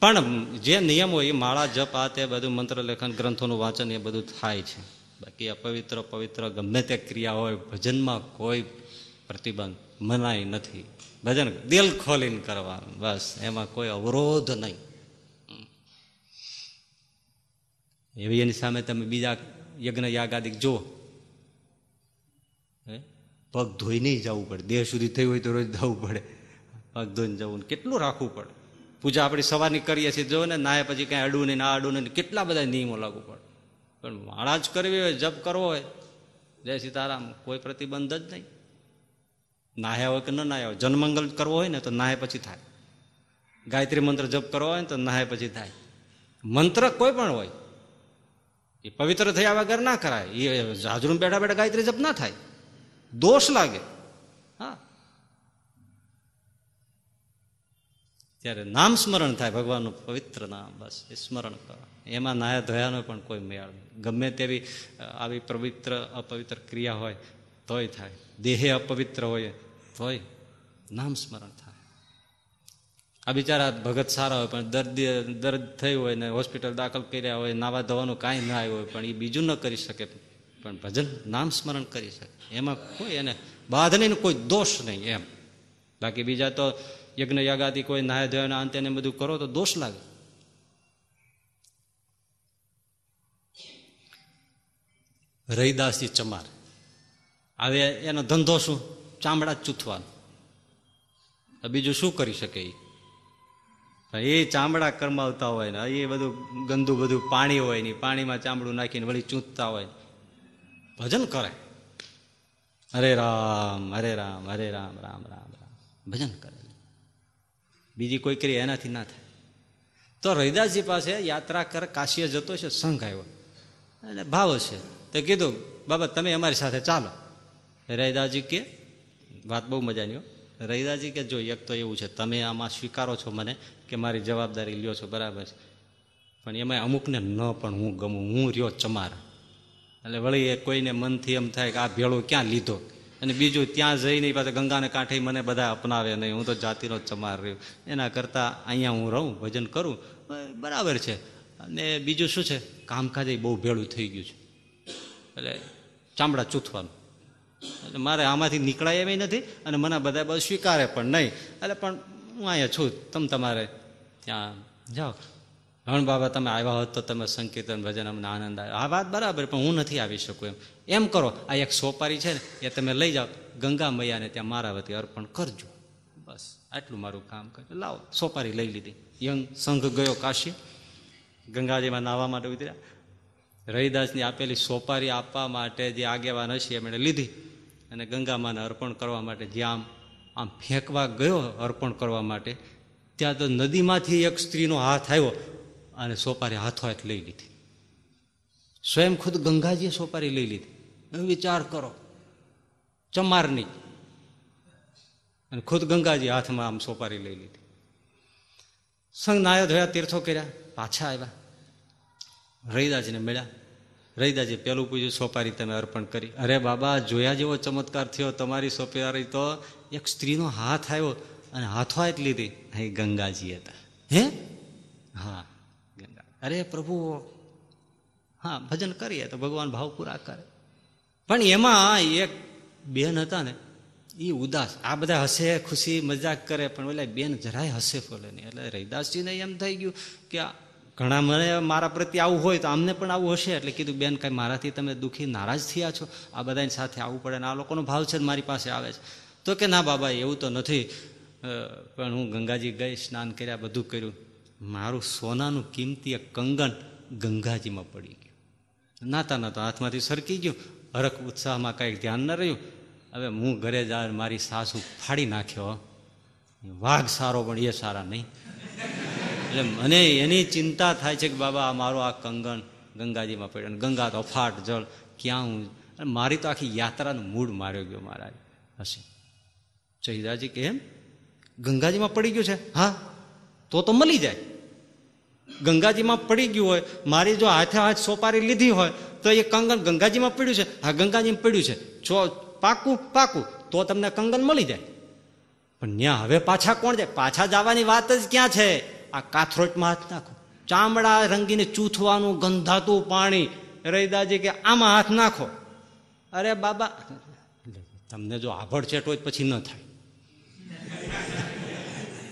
પણ જે નિયમ એ માળા, જપ, આ તે બધું મંત્ર લેખન, ગ્રંથોનું વાંચન એ બધું થાય છે. બાકી અપવિત્ર, પવિત્ર ગમે તે ક્રિયા હોય, ભજનમાં કોઈ પ્રતિબંધ મનાય નથી. ભજન દિલ ખોલીને કરવાનું. બસ, એમાં કોઈ અવરોધ નહીં. એવી એની સામે તમે બીજા યજ્ઞ યાગાદિક જુઓ? પગ નહીં જવું પડે. દેહ સુધી થયું હોય તો રોજ જવું પડે. પગ ધોઈને જવું કેટલું રાખવું પડે? પૂજા આપણી સવારની કરીએ છીએ. જો ને નાય પછી કાંઈ અડવું નહીં, ના અડવું નહીં, કેટલા બધા નિયમો લાગુ પડે? પણ માળા જ કરવી હોય, જપ કરવો હોય. જય સીતારામ, કોઈ પ્રતિબંધ જ નહીં. નાહ્યા હોય કે ન નાહ્યા હોય, જનમંગલ કરવો હોય ને તો નાહે પછી થાય. ગાયત્રી મંત્ર જપ કરવો હોય ને તો નાહે પછી થાય. મંત્ર કોઈ પણ હોય, એ પવિત્ર થયા વગર ના કરાય. એ હાજરું બેઠા બેઠા ગાયત્રી જપ ના થાય. દોષ લાગે. હા. ત્યારે નામ સ્મરણ થાય, ભગવાનનું પવિત્ર નામ, બસ, એ સ્મરણ કરો. એમાં નાયા ધોયાનો પણ કોઈ મેળ ગમે તેવી આવી પવિત્ર, અપવિત્ર ક્રિયા હોય તોય થાય. દેહે અપવિત્ર હોય તોય નામ સ્મરણ થાય. આ બિચારા ભગત સારા હોય, પણ દર્દી દર્દ થયું હોય ને હોસ્પિટલ દાખલ કર્યા હોય, નાવા ધોવાનું કાંઈ ના આવ્યું હોય, પણ એ બીજું ન કરી શકે. પણ ભજન નામ સ્મરણ કરી શકે. એમાં કોઈ એને બાધ નહીં કોઈ દોષ નહીં એમ. બાકી બીજા તો યજ્ઞ યાગાથી કોઈ નાય ધોયાના અંતે ને બધું કરો તો દોષ લાગે. રૈદાસજી ચમાર. હવે એનો ધંધો શું? ચામડા ચૂથવાનો. બીજું શું કરી શકે એ ચામડા કરમાવતા હોય ને, એ બધું ગંદુ બધું પાણી હોય ને પાણીમાં ચામડું નાખીને વળી ચૂંટતા હોય ભજન કરે. હરે રામ હરે રામ હરે રામ રામ રામ રામ. ભજન કરે. બીજી કોઈ કરી એનાથી ના થાય. તો રૈદાસજી પાસે યાત્રા કર, કાશીએ જતો છે, સંઘ આવ્યો. અને ભાવ છે. તો કીધું, બાબા, તમે અમારી સાથે ચાલો. રૈદાસજી કે, વાત બહુ મજાની હો. રૈદાસજી કે, જો એક તો એવું છે, તમે આમાં સ્વીકારો છો મને કે મારી જવાબદારી લ્યો છો, બરાબર છે. પણ એમાં અમુકને ન પણ હું ગમું, હું રહ્યો ચમાર. એટલે વળી એ કોઈને મનથી એમ થાય કે આ ભેળો ક્યાં લીધો? અને બીજું, ત્યાં જઈને પાછા ગંગાને કાંઠે મને બધા અપનાવે નહીં, હું તો જાતિનો ચમાર રહ્યો. એના કરતાં અહીંયા હું રહું, ભજન કરું, બરાબર છે. અને બીજું શું છે? કામકાજ બહુ ભેળું થઈ ગયું છે. એટલે ચામડા ચૂથવાનું. એટલે મારે આમાંથી નીકળાય એવી નથી અને મને બધા બસ સ્વીકારે પણ નહીં. એટલે પણ હું અહીંયા છું તમે તમારે ત્યાં જાઓ. હણ બાબા તમે આવ્યા હોત તો તમે સંકીર્તન, ભજન અમને આનંદ આવ્યો. આ વાત બરાબર, પણ હું નથી આવી શકું એમ. એમ કરો, આ એક સોપારી છે ને, એ તમે લઈ જાઓ. ગંગા મૈયાને ત્યાં મારા વતી અર્પણ કરજો. બસ, આટલું મારું કામ કરજો લાવો, સોપારી લઈ લીધી. યંગ સંઘ ગયો કાશી. ગંગાજીમાં નાહવા માટે ઉતર્યા. રવિદાસની આપેલી સોપારી આપવા માટે જે આગેવાન હશે એમણે લીધી. અને ગંગામાને અર્પણ કરવા માટે જ્યાં આમ ફેંકવા ગયો અર્પણ કરવા માટે, ત્યાં તો નદીમાંથી એક સ્ત્રીનો હાથ આવ્યો અને સોપારી હાથો હાથ લઈ લીધી. સ્વયં ખુદ ગંગાજીએ સોપારી લઈ લીધી. વિચાર કરો, ચમારની. અને ખુદ ગંગાજી હાથમાં આમ સોપારી લઈ લીધી. સંઘ નાયો ધોયા તીર્થો કર્યા, પાછા આવ્યા. રૈદાજીને મળ્યા. રૈદાજી પેલું પૂજ્યું સોપારી તમે અર્પણ કરી. અરે બાબા જોયા જેવો ચમત્કાર થયો તમારી સોપારી તો એક સ્ત્રીનો હાથ આવ્યો અને હાથો હાથ લીધી. અહીં ગંગાજી હતા. હે? હા ગંગા. અરે પ્રભુ હા ભજન કરીએ તો ભગવાન ભાવ પૂરા કરે. પણ એમાં એક બેન હતા ને એ ઉદાસ. આ બધા હસે ખુશી મજાક કરે પણ ઓલા બેન જરાય હસે ફોલે નહીં. એટલે રહીદાસજીને એમ થઈ ગયું કે ઘણા મને મારા પ્રત્યે આવું હોય તો અમને પણ આવું હશે. એટલે કીધું, બેન, કાંઈ મારાથી તમે દુઃખી, નારાજ થયા છો? આ બધાની સાથે આવવું પડે ને આ લોકોનો ભાવ છે મારી પાસે આવે છે. તો કે, ના બાબા, એવું તો નથી. પણ હું ગંગાજી ગઈ, સ્નાન કર્યા, બધું કર્યું. મારું સોનાનું કિંમતી એક કંગન ગંગાજીમાં પડી ગયું. નાતા નાતા હાથમાંથી સરકી ગયું. હરખ ઉત્સાહમાં કાંઈક ધ્યાન ન રહ્યું. હવે હું ઘરે જા મારી સાસુ ફાડી નાખ્યો. વાઘ સારો પણ એ સારા નહીં. એટલે મને એની ચિંતા થાય છે કે બાબા, આ મારો આ કંગન ગંગાજીમાં પડ્યો ગંગા તો ફાટ જળ, ક્યાં હું? અને મારી તો આખી યાત્રાનું મૂડ માર્યો ગયો મહારાજ. હસી. ચહિદાજી કે એમ? ગંગાજીમાં પડી ગયું છે? હા? તો તો મળી જાય. ગંગાજીમાં પડી ગયું હોય, મારી જો હાથે હાથ સોપારી લીધી હોય, તો એ કંગન ગંગાજીમાં પડ્યું છે? હા, ગંગાજીમાં પડ્યું છે. જો પાકું પાકું, તો તમને કંગન મળી જાય. પણ ત્યાં હવે પાછા કોણ જાય? પાછા જવાની વાત જ ક્યાં છે? આ કાથરોટમાં હાથ નાખો. ચામડા રંગીને ચૂથવાનું, ગંધાતું પાણી. રહીદાજી કે આમાં હાથ નાખો. અરે બાબા, તમને જો આભળ હોય તો પછી ન થાય.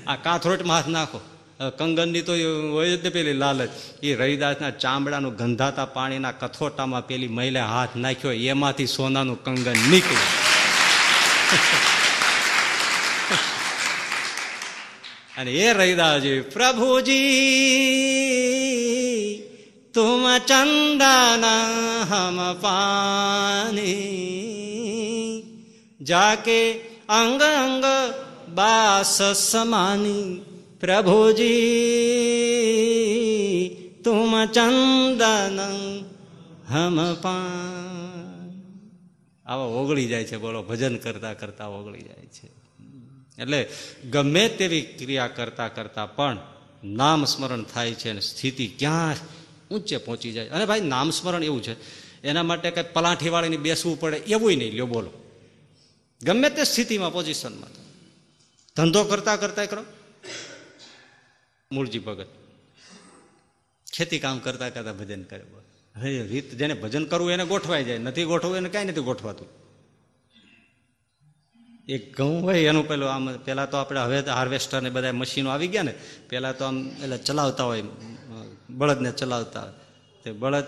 આ કાથરોટમાં હાથ નાખો. કંગનની તો હોય જ ને પેલી લાલચ. એ રવિદાસના ચામડાનું ગંધાતા પાણીના કથોટામાં પેલી મહિલા હાથ નાખ્યો. એમાંથી સોનાનું કંગન નીકળ્યું. અને એ રૈદાજી પ્રભુજી, તુમ ચંદન હમ પાની, જાકે અંગ અંગ બાસ સમાની, પ્રભુજી, તુમ ચંદન હમ પાન. આવા ઓગળી જાય છે બોલો, ભજન કરતા કરતા ઓગળી જાય છે. એટલે ગમે તેવી ક્રિયા કરતા કરતા પણ નામ સ્મરણ થાય છે અને સ્થિતિ ક્યાં ઊંચે પહોંચી જાય. અને ભાઈ નામ સ્મરણ એવું છે. એના માટે કંઈ પલાઠીવાળીને બેસવું પડે એવું નહીં. લ્યો, બોલો. ગમે તે સ્થિતિમાં, પોઝિશનમાં. ધંધો કરતા કરતા કરો. મૂળજી ભગત. ખેતી કામ કરતા કરતા ભજન કરે. હવે રીત જેને ભજન કરવું એને ગોઠવાઈ જાય. નથી ગોઠવું એને કાંઈ નથી ગોઠવાતું. એક ઘઉં હોય એનું પેલું આમ પેલા તો આપણે હવે હાર્વેસ્ટર ને બધા મશીનો આવી ગયા ને પેલા તો આમ એટલે ચલાવતા હોય, બળદને ચલાવતા હોય. તે બળદ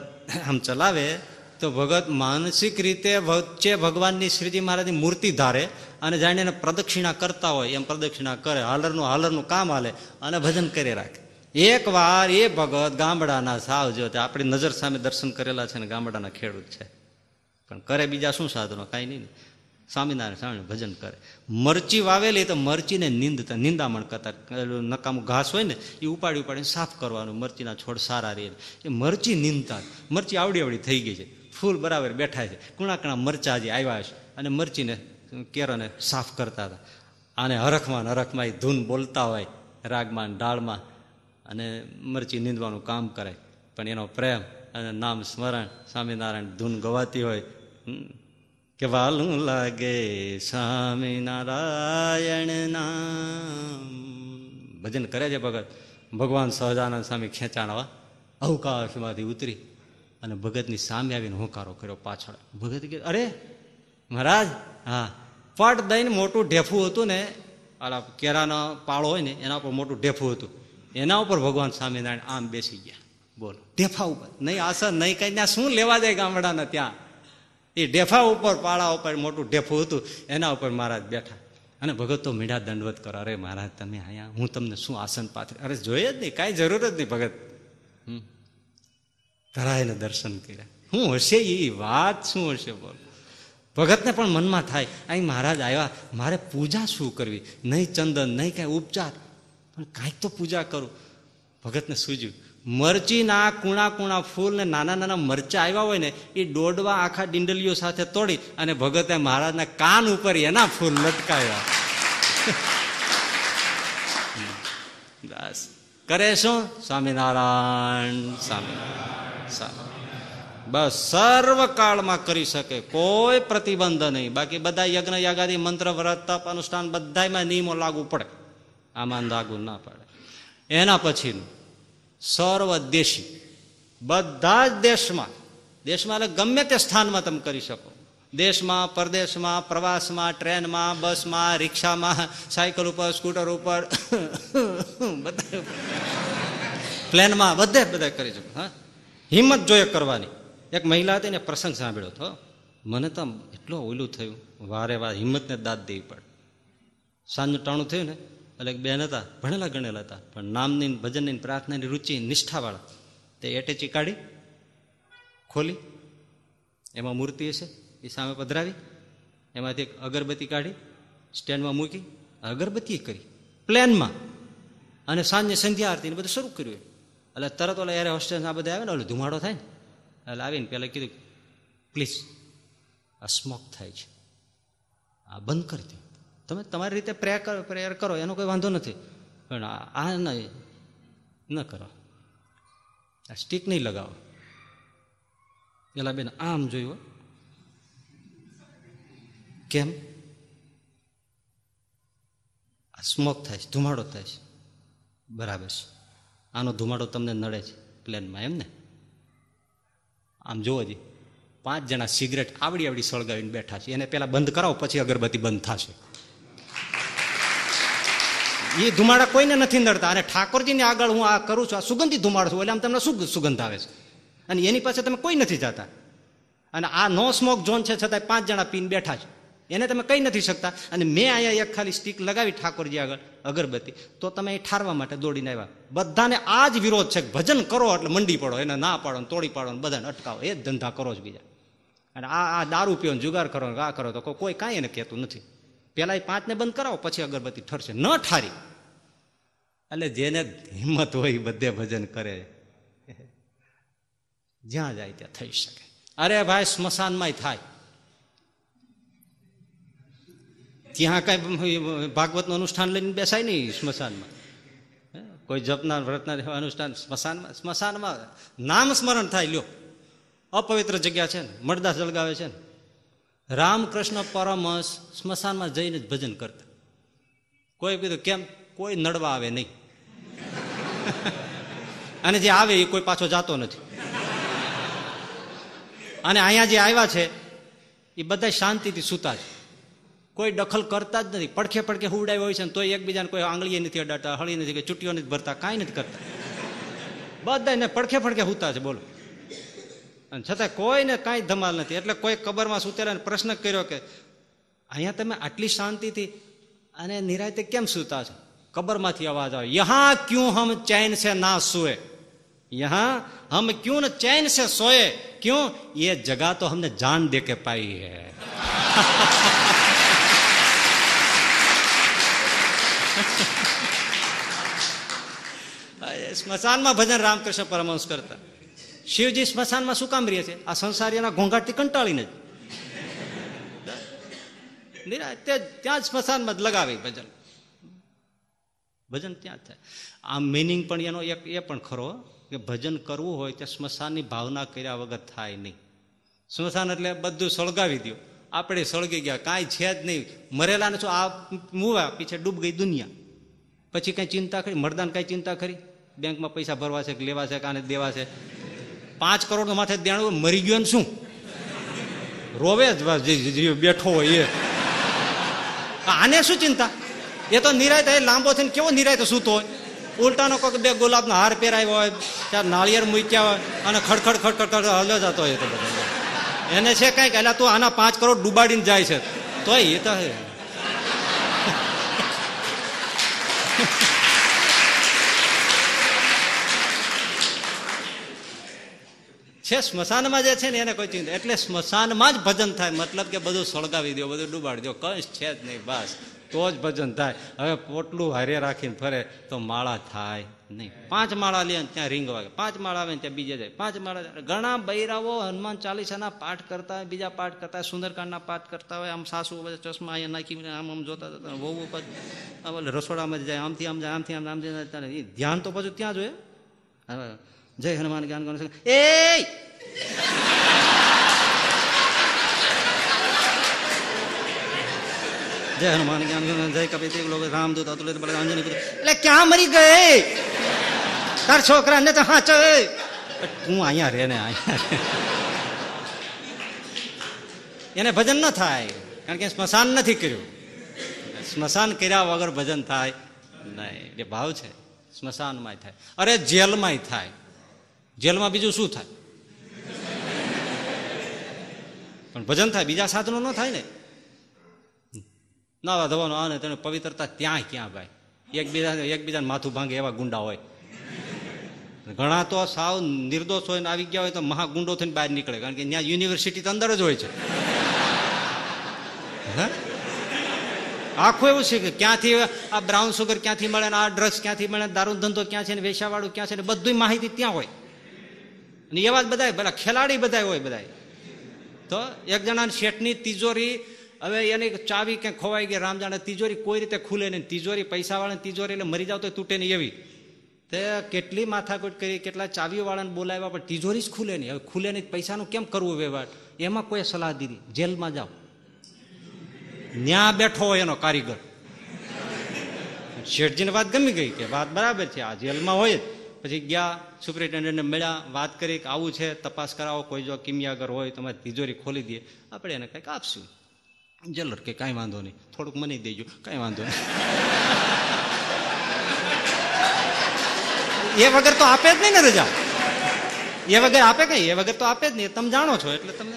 આમ ચલાવે તો ભગત માનસિક રીતે વચ્ચે ભગવાનની શ્રીજી મહારાજની મૂર્તિ ધારે અને જાણે એને પ્રદક્ષિણા કરતા હોય, એમ પ્રદક્ષિણા કરે, હાલરનું હાલરનું કામ હાલે અને ભજન કરી રાખે. એક વાર એ ભગત ગામડાના સાવ જો આપણી નજર સામે દર્શન કરેલા છે ને ગામડાના ખેડૂત છે. પણ કરે બીજા શું સાધનો? કાંઈ નહીં. સ્વામિનારાયણ સ્વામી ભજન કરે. મરચી વાવેલી તો મરચીને નિંદતા નિંદામણ કરતા. નકામું ઘાસ હોય ને, એ ઉપાડી ઉપાડીને સાફ કરવાનું, મરચીના છોડ સારા રહે. એ મરચી નિંદતા. મરચી આવડી આવડી થઈ ગઈ છે. ફૂલ બરાબર બેઠા છે. કુણા કણા મરચા જે આવ્યા છે, અને મરચીને કેરોને સાફ કરતા હતા. આને હરખમાં હરખમાં એ ધૂન બોલતા હોય, રાગમાં ડાળમાં અને મરચી નીંદવાનું કામ કરે પણ એનો પ્રેમ અને નામ સ્મરણ સ્વામિનારાયણ ધૂન ગવાતી હોય કે વાલું લાગે સ્વામિનારાયણ નામ. ભજન કરે છે ભગત. ભગવાન સહજાનંદ સ્વામી ખેંચાણવા અવકાશમાંથી ઉતરી અને ભગતની સામે આવીને હોકારો કર્યો પાછળ. ભગત કે, અરે, મહારાજ, હા પટ દઈને મોટું ઢેફું હતું ને, આલા કેરાનો પાળો હોય ને, એના ઉપર મોટું ઢેફું હતું. એના ઉપર ભગવાન સ્વામિનારાયણ આમ બેસી ગયા. બોલો, ઢેફા ઉપર. નહીં આસન નહીં, કઈ ત્યાં શું લેવા જાય ગામડાના ત્યાં? એ ઢેફા ઉપર, પાળા ઉપર મોટું ઢેફું હતું, એના ઉપર મહારાજ બેઠા. અને ભગત તો મીઠા દંડવત કરો. અરે મહારાજ, તમે અહીંયા, હું તમને શું આસન પાથરે? અરે જોઈએ જ નહીં, કાંઈ જરૂર જ નહીં ભગત. ધરાયને દર્શન કર્યા. શું હશે એ વાત? શું હશે બોલ. ભગતને પણ મનમાં થાય, અહીં મહારાજ આવ્યા, મારે પૂજા શું કરવી? નહીં ચંદન, નહીં કાંઈ ઉપચાર. પણ કાંઈક તો પૂજા કરું. ભગતને સૂજ્યું મરચીના કુણા કુણા ફૂલ ને નાના નાના મરચા આવ્યા હોય ને, એ દોડવા આખા ડિંડલીઓ સાથે તોડી અને ભગતે મહારાજના કાન ઉપર એના ફૂલ લટકાવ્યા. બસ. કરે શું? સ્વામિનારાયણ સ્વામિનારાયણ બસ સર્વકાળમાં કરી શકે, કોઈ પ્રતિબંધ નહીં. બાકી બધા યજ્ઞ, યાગાદી, મંત્ર, વ્રત, તપ, અનુષ્ઠાન બધામાં નિયમો લાગુ પડે. આમાં લાગુ ના પડે. એના પછીનું. સર્વ દેશી બધા જ દેશમાં દેશમાં એટલે ગમે તે સ્થાનમાં તમે કરી શકો. દેશમાં, પરદેશમાં, પ્રવાસમાં, ટ્રેનમાં, બસમાં, રિક્ષામાં, સાયકલ ઉપર, સ્કૂટર ઉપર, બધા પ્લેનમાં, બધે બધા કરી શકો, હા. હિંમત જોઈએ કરવાની. એક મહિલા હતી ને પ્રસંગ સાંભળ્યો હતો. મને તો એટલો ઓલું થયું, વારે વાર હિંમતને દાદ દેવી પડે. સાંજનું ટાણું થયું ને એટલે બેન હતા, ભણેલા ગણેલા હતા. પણ નામની ભજનની પ્રાર્થનાની રુચિ નિષ્ઠાવાળા. તે એટેચી કાઢી, ખોલી. એમાં મૂર્તિ હશે, એ સામે પધરાવી. એમાંથી એક અગરબત્તી કાઢી, સ્ટેન્ડમાં મૂકી. અગરબત્તી કરી. પ્લેનમાં. અને સાંજે સંધ્યા આરતીને બધું શરૂ કર્યું એટલે તરત ઓલા યારે હોસ્ટેલ આ બધા આવે ને, ઓલો ધુમાડો થાય ને. એટલે આવીને પહેલાં કીધું, પ્લીઝ, આ સ્મોક થાય છે. આ બંધ કરી દો તમે તમારી રીતે કરો પ્રેયર કરો, એનો કોઈ વાંધો નથી. પણ આ ન કરો. આ સ્ટીક નહીં લગાવો. પેલા બેન આમ જોયું કેમ? આ સ્મોક થાય છે, ધુમાડો થાય છે. બરાબર છે. આનો ધુમાડો તમને નડે છે, પ્લેનમાં, એમ ને? આમ જોવો જી. પાંચ જણા સિગરેટ આવડી આવડી સળગાવીને બેઠા છે. એને પહેલાં બંધ કરાવો, પછી અગરબત્તી બંધ થશે. એ ધુમાડા કોઈને નથી નડતા. અને ઠાકોરજીની આગળ હું આ કરું છું, આ સુગંધી ધુમાડો છું, એટલે આમ તમને શું સુગંધ આવે છે? અને એની પાસે તમે કોઈ નથી જતા. અને આ નો સ્મોક ઝોન છે, છતાંય પાંચ જણા પીને બેઠા છે. એને તમે કહી નથી શકતા. અને મેં અહીંયા એક ખાલી સ્ટીક લગાવી ઠાકોરજી આગળ, અગરબત્તી. તો તમે એ ઠારવા માટે દોડીને આવ્યા. બધાને આ જ વિરોધ છે ભજન કરો એટલે મંડી પડો, એને ના પાડો ને તોડી પાડો ને બધાને અટકાવો. એ જ ધંધા કરો જ બીજા. અને આ આ દારૂ પીઓ જુગાર કરો આ કરો તો કોઈ કાંઈ એને કહેતું નથી. પેલા એ પાંચને બંધ કરાવો, પછી અગરબત્તી ઠરશે. ન ઠારી. એટલે જેને હિંમત હોય બધે ભજન કરે. જ્યાં જાય ત્યાં થઈ શકે. અરે ભાઈ, સ્મશાનમાંય થાય. ત્યાં કઈ ભાગવતનું અનુષ્ઠાન લઈને બેસાય નહીં સ્મશાનમાં? કોઈ જપના વ્રતના અનુષ્ઠાન સ્મશાનમાં સ્મશાનમાં નામ સ્મરણ થાય, લ્યો. અપવિત્ર જગ્યા છે ને મરદાસ જળગાવે છે ને. રામકૃષ્ણ પરમહંસ સ્મશાનમાં જઈને જ ભજન કરતા. કોઈ કીધું, કેમ? કોઈ નડવા આવે નહીં. અને જે આવે એ કોઈ પાછો જાતો નથી. અને અહીંયા જે આવ્યા છે, એ બધા શાંતિથી સૂતા છે. કોઈ દખલ કરતા જ નથી. પડખે પડખે હુવડાવ્યો હોય છે તોય એકબીજાને કોઈ આંગળીએ નથી અડાડતા હળી નથી કે ચૂંટીઓ નથી ભરતા, કાંઈ નથી કરતા. બધા પડખે પડખે હુતા છે, બોલો. અને છતાં કોઈને કાંઈ ધમાલ નથી. એટલે કોઈ કબરમાં સૂતેલા પ્રશ્ન કર્યો કે, અહીંયા તમે આટલી શાંતિથી અને નિરાયતે કેમ સુતા છો? કબરમાંથી અવાજ આવે. યહા ક્યું હમ ચેન છે ના સુએ? યહા હમ ક્યો ને ચેન છે સોએ? ક્યું? એ જગા તો હમને જાન દે કે પાઈ હે. સ્મશાનમાં ભજન રામકૃષ્ણ પરમહંસ કરતા. શિવજી સ્મશાનમાં શું કામ રહે છે? આ સંસારીના ઘોંઘાટથી કંટાળીને જ. ત્યાં જ સ્મશાનમાં જ લગાવે ભજન. ભજન ત્યાં જ થાય. આ મિનિંગ પણ એનો એક એ પણ ખરો કે ભજન કરવું હોય ત્યાં સ્મશાનની ભાવના કર્યા વગર થાય નહીં. સ્મશાન એટલે બધું સળગાવી દો આપણે સળગી ગયા. કાંઈ છે જ નહીં. મરેલાને શું આ મૂવા પીછે ડૂબ ગઈ દુનિયા. પછી કાંઈ ચિંતા કરી મરદાન કાંઈ ચિંતા કરી બેંકમાં પૈસા ભરવા છે કે લેવા છે કે દેવા છે? પાંચ કરોડ માથે દેણું મરી ગયો ને શું? રોવે જ બેઠો હોય એ. આને શું ચિંતા? એ તો નિરાય થાય લાંબો થઈને કેવો નિરાય તો સૂતો હોય? ઉલટાનો કોઈક બે ગુલાબનો હાર પહેરાવ્યો હોય ત્યાં નાળિયેર મૂક્યા હોય, અને ખડખડ ખડખડ ખડ હલ્યો જતો હોય તો બધો. એને છે કંઈક એટલે તું આના પાંચ કરોડ ડૂબાડીને જાય છે. તોય એ તો છે, સ્મશાનમાં જે છે ને એને કોઈ ચિંતા એટલે સ્મશાનમાં જ ભજન થાય. મતલબ કે બધું સળગાવી દો બધું ડૂબાડી દો કંઈ છે જ નહીં, બસ. તો જ ભજન થાય. હવે પોટલું હારે રાખીને ફરે તો માળા થાય નહીં. પાંચ માળા લે ત્યાં રીંગ વાગે. પાંચ માળા આવે ત્યાં બીજે જાય. પાંચ માળા ઘણા બૈરાઓ હનુમાન ચાલીસાના પાઠ કરતા હોય, બીજા પાઠ કરતા હોય, સુંદરકાંડના પાઠ કરતા હોય. આમ સાસુ ચશ્મા અહીંયા નાખી આમ આમ જોતા જતા વહુ ઉપર રસોડામાં જાય. આમથી આમ જાય, આમથી આમ આમ ધ્યાન તો પછી ત્યાં જોઈએ જય હનુમાન જ્ઞાન ગણ એ જય હનુમાન જ્ઞાન ગણ જય કપિત લોકો રામદૂત અતુલિત બળ અંજની પુત્ર. એટલે ક્યાં મરી ગયે તાર છોકરા ને તો હાચો તું અહીંયા રે ને અહીંયા એને ભજન ન થાય કારણ કે સ્મશાન નથી કર્યું. સ્મશાન કર્યા વગર ભજન થાય નહીં. એ ભાવ છે સ્મશાનમાં થાય. અરે જેલમાંય થાય. જેલમાં બીજું શું થાય? પણ ભજન થાય, બીજા સાધનો ન થાય ને? નાવા ધવાનું આને તેને પવિત્રતા ત્યાં ક્યાં ભાઈ? એકબીજા એકબીજાને માથું ભાંગે એવા ગુંડા હોય. ઘણા તો સાવ નિર્દોષ હોય ને આવી ગયા હોય તો મહા ગુંડો થઈને બહાર નીકળે, કારણ કે ત્યાં યુનિવર્સિટી તો અંદર જ હોય છે? આખું એવું છે કે ક્યાંથી આ બ્રાઉન સુગર ક્યાંથી મળે ને આ ડ્રગ્સ ક્યાંથી મળે દારૂ ધંધો ક્યાં છે ને વેસાવાળું ક્યાં છે ને બધી માહિતી ત્યાં હોય. અને એવા જ બધા પેલા ખેલાડી બધા હોય બધા તો એક જણાની શેઠની તિજોરી, હવે એની ચાવી ક્યાંક ખોવાઈ ગઈ રામ જાણે તિજોરી કોઈ રીતે ખુલે નહીં. તિજોરી પૈસાવાળાની તિજોરી એટલે મરી જાવ તો તૂટે નહીં એવી. તે કેટલી માથાકૂટ કરી, કેટલા ચાવીઓ વાળાને બોલાવ્યા, પણ તિજોરી જ ખુલે નહીં. હવે ખુલે નહીં પૈસાનું કેમ કરવું વ્યવહાર? એમાં કોઈ સલાહ દીધી જેલમાં જાઓ. ન્યા બેઠો હોય એનો કારીગર. શેઠજીને વાત ગમી ગઈ કે વાત બરાબર છે, આ જેલમાં હોય જ. પછી ગયા, સુપ્રિન્ટેન્ડન્ટને મળ્યા, વાત કરી કે આવું છે, તપાસ કરાવો, કોઈ જો કિમિયાગર હોય તમારી તિજોરી ખોલી દે આપણે એને કંઈક આપશું. જલર કે કાંઈ વાંધો નહીં. થોડુંક મની દેજો. કાંઈ વાંધો નહીં. એ વગર તો આપે જ નહીં ને રજા. એ વગર આપે કઈ? એ વગર તો આપે જ નહીં. તમે જાણો છો એટલે તમને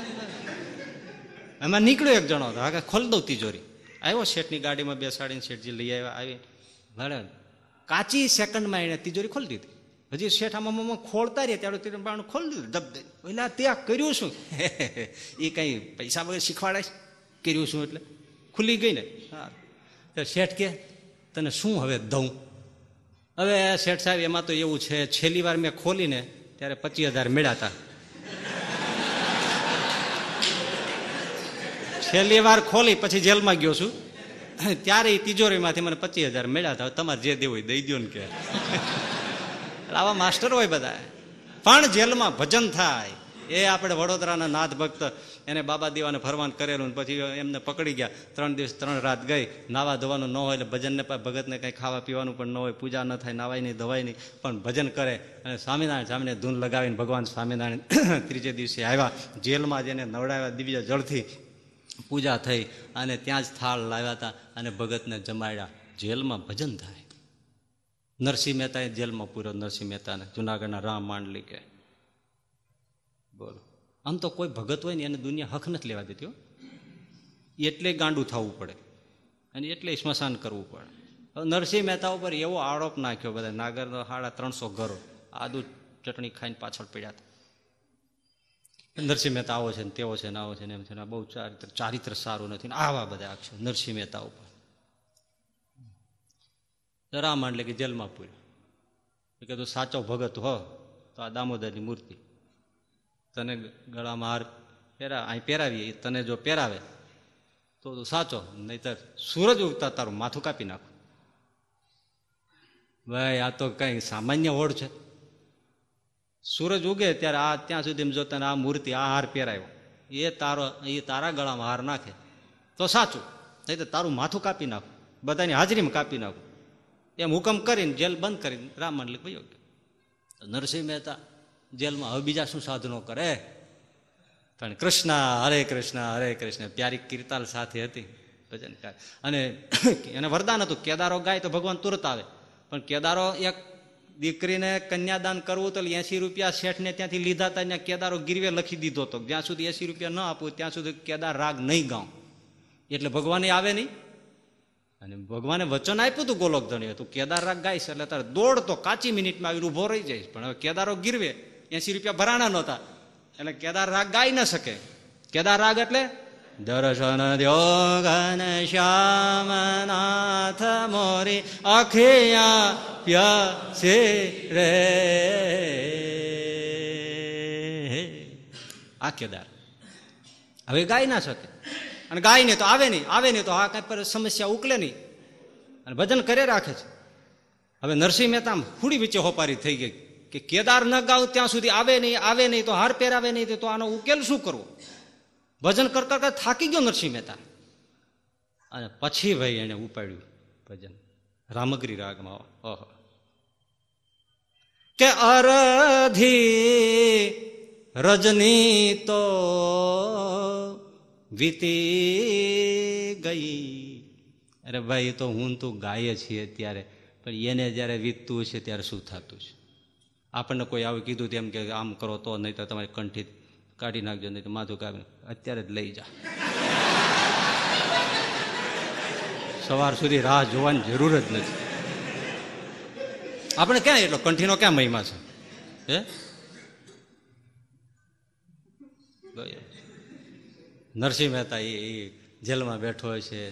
એમાં નીકળ્યો એક જણો હા ખોલ દઉં તિજોરી. આવ્યો શેઠની ગાડીમાં બેસાડીને શેઠજી લઈ આવ્યા. આવી. ભલે કાચી સેકન્ડમાં એને તિજોરી ખોલી દીધી. હજી શેઠ આમાં આમાં ખોલતા રહ્યા, ત્યારે તેને બાણું ખોલી દીધું ધબ એટલે ત્યાં કર્યું શું? એ કઈ પૈસા વગર શીખવાડાય કર્યું શું એટલે? ખુલી ગઈ ને હા શેઠ કે, તને શું હવે દઉં? હવે શેઠ સાહેબ, એમાં તો એવું છે, છેલ્લી વાર મેં ખોલીને ત્યારે પચીસ હજાર મેળાતા છેલ્લી વાર ખોલી, પછી જેલમાં ગયો છું. ત્યારે તિજોરીમાંથી મને પચીસ હજાર મેળાતા તમારે જે દેવું દઈ દો ને કે. આવા માસ્ટર હોય બધા. પણ જેલમાં ભજન થાય. એ આપણે વડોદરાના નાથ ભક્ત એને બાબા દીવાને ફરવાન કરેલું પછી એમને પકડી ગયા. ત્રણ દિવસ ત્રણ રાત ગઈ. નાવા ધોવાનું ન હોય એટલે ભજનને ભગતને કંઈ ખાવા પીવાનું પણ ન હોય. પૂજા ન થાય, નાવાય નહીં, ધવાય નહીં. પણ ભજન કરે. અને સ્વામિનારાયણ સામે ધૂન લગાવીને ભગવાન સ્વામિનારાયણ ત્રીજે દિવસે આવ્યા. જેલમાં જેને નવડાવ્યા દિવ્ય જળથી. પૂજા થઈ અને ત્યાં જ થાળ લાવ્યા હતા અને ભગતને જમાડ્યા. જેલમાં ભજન થાય. નરસિંહ મહેતાએ જેલમાં પૂર્યો, નરસિંહ મહેતાને જુનાગઢના રામ માંડલી કે બોલો. આમ તો કોઈ ભગત હોય ને એને દુનિયા હક નથી લેવા દેતી એટલે ગાંડું થવું પડે અને એટલે સ્મશાન કરવું પડે. નરસિંહ મહેતા ઉપર એવો આરોપ નાખ્યો બધા નાગર સાડા ત્રણસો ઘરો, આદુ ચટણી ખાઈને પાછળ પડ્યા હતા. નરસિંહ મહેતા આવો છે ને તેવો છે ને આવો છે ને એમ છે ને બહુ ચારિત્ર ચારિત્ર સારું નથી ને આવા બધા આક્ષેપ નરસિંહ મહેતા ઉપર. રામ એટલે કે જેલમાં પૂર્યો. કે તું સાચો ભગત હો, તો આ દામોદરની મૂર્તિ. તને ગળામાં હાર પહેરા, અહીં પહેરાવીએ તને જો પહેરાવે, તો તું સાચો, નહીતર સૂરજ ઉગતા તારું માથું કાપી નાખું. ભાઈ, આ તો કંઈ સામાન્ય હોડ છે. સૂરજ ઉગે ત્યારે આ ત્યાં સુધી જો તને આ મૂર્તિ, આ હાર પહેરાયો એ તારો, એ તારા ગળામાં હાર નાખે, તો સાચું. નહીં તો તારું માથું કાપી નાખું, બધાની હાજરીમાં કાપી નાખું. એમ હુકમ કરીને જેલ બંધ કરીને રામ મંડલિક ભાઈ નરસિંહ મહેતા જેલમાં હવે બીજા શું સાધનો કરે? પણ કૃષ્ણ, હરે કૃષ્ણ હરે કૃષ્ણ, પ્યારી કીર્તાલ સાથે હતી. ભજન અને એને વરદાન હતું, કેદારો ગાય તો ભગવાન તુરત આવે. પણ કેદારો એક દીકરીને કન્યાદાન કરવું તો એસી રૂપિયા શેઠને ત્યાંથી લીધા હતા, ત્યાં કેદારો ગીરવે લખી દીધો હતો. જ્યાં સુધી એસી રૂપિયા ન આપવું ત્યાં સુધી કેદાર રાગ નહીં ગાઉં. એટલે ભગવાને આવે નહીં. અને ભગવાને વચન આપ્યું હતું ગોલોક ધણી તું કેદાર રાગ ગાઈશ એટલે તારે દોડ તો કાચી મિનિટમાં આવીને ઊભો રહી જાય પણ હવે કેદારો ગીરવે એસી રૂપિયા ભરાણા નહોતા. એટલે કેદાર રાગ ગાઈ ન શકે. કેદાર રાગ એટલે દર્શન દ્યોગન શ્યામનાથ મોરી અખિયા પ્યસે રે. આ કેદાર. હવે ગાઈ ના શકે. અને ગાય ને તો આવે નહીં. આવે નહીં તો આ કાંઈ પર સમસ્યા ઉકલે નહીં. અને ભજન કરે રાખે છે. હવે નરસિંહ મહેતા હુડી વચ્ચે હોપારી થઈ ગઈ કે કેદાર ન ગાવ ત્યાં સુધી આવે નહીં આવે નહીં તો હાર પહેરાવે નહીં તો આનો ઉકેલ શું કરવો? ભજન કરતા કરતા થાકી ગયો નરસિંહ મહેતા. અને પછી ભાઈ એને ઉપાડ્યું ભજન. રામગરી રાગમાં. ઓહો. કે અરધી રજની તો વીતી ગઈ. અરે ભાઈ તો હું તું ગાય છીએ ત્યારે પણ એને જ્યારે વીતતું છે ત્યારે શું થતું છે આપણને કોઈ આવું કીધું તેમ કે આમ કરો તો, નહીં તો તમારી કંઠી કાઢી નાખજો, નહીં તો માથું કાઢી અત્યારે જ લઈ જા. સવાર સુધી રાહ જોવાની જરૂર જ નથી. આપણે ક્યાં એટલો કંઠીનો ક્યાં મહિમા છે? હે? નરસિંહ મહેતા એ જેલમાં બેઠો હોય છે.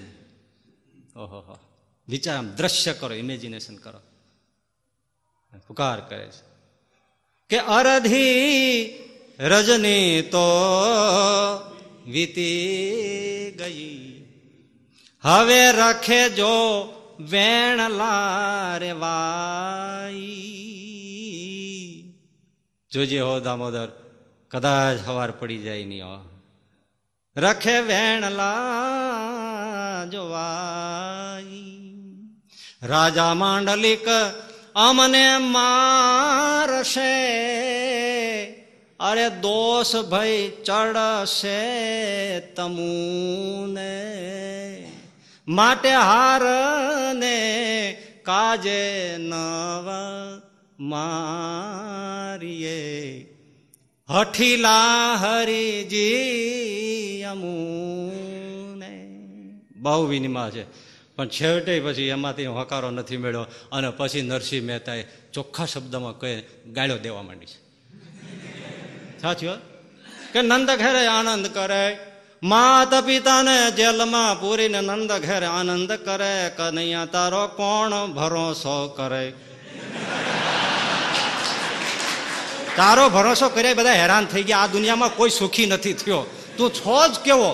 ઓહો વિચાર આમ દ્રશ્ય કરો ઇમેજિનેશન કરો. પુકાર કરે છે. કે અરધી રજની તો વીતી ગઈ. હવે રખે જો વેણલા રે જોજે હો દામોદર, કદાચ હવાર પડી જાય નહીં હો. રખે વેણલા જોવાઈ રાજા માંડલિક અમને મારશે, અરે દોષ ભાઈ ચડશે તમુને. માટે હાર ને કાજે નવ મારીએ. હઠીલા હરિજી અમુને. બહુ વિનિમા છે. પણ છેવટે પછી એમાંથી હકારો નથી મળ્યો અને પછી નરસિંહ મહેતાએ ચોખ્ખા શબ્દમાં કહે ગાળ્યો દેવા માંડી છે. સાચી કે નંદ ઘેરે આનંદ કરે માત પિતાને જેલમાં પૂરીને નંદ ઘેરે આનંદ કરે, કનૈયા તારો કોણ ભરોસો કરે? તારો ભરોસો કર્યા બધા હેરાન થઈ ગયા. આ દુનિયામાં કોઈ સુખી નથી થયો. તું છો જ કેવો?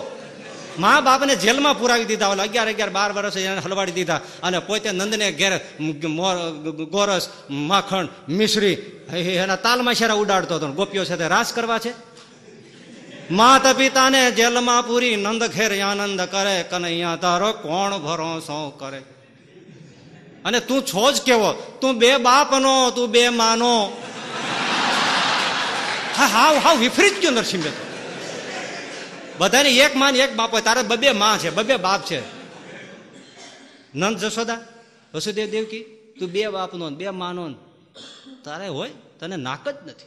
મા બાપને જેલમાં પુરાવી દીધા ઓલા અગિયાર અગિયાર બાર વર્ષ એને હલવાડી દીધા. અને પોતે નંદને ઘેર ગોરસ, માખણ, મિશ્રી એના તાલમાં શેરા ઉડાડતો હતો. ગોપીઓ સાથે રાસ કરવા છે? માતા પિતાને જેલમાં પૂરી નંદ ઘેર આનંદ કરે. કનૈયા, તારો કોણ ભરોસો કરે? અને તું છો જ કેવો? તું બે બાપનો, તું બે માનો. હા, હાવ હાવ વિપરીત ગયો નરસિંહ તો. બધાને એક માં એક બાપ હોય. તારે બબે માં છે, બબે બાપ છે. નંદ જશોદા, વસુદેવ દેવકી, તું બે બાપનો બે માનો તારે હોય, તને નાક જ નથી.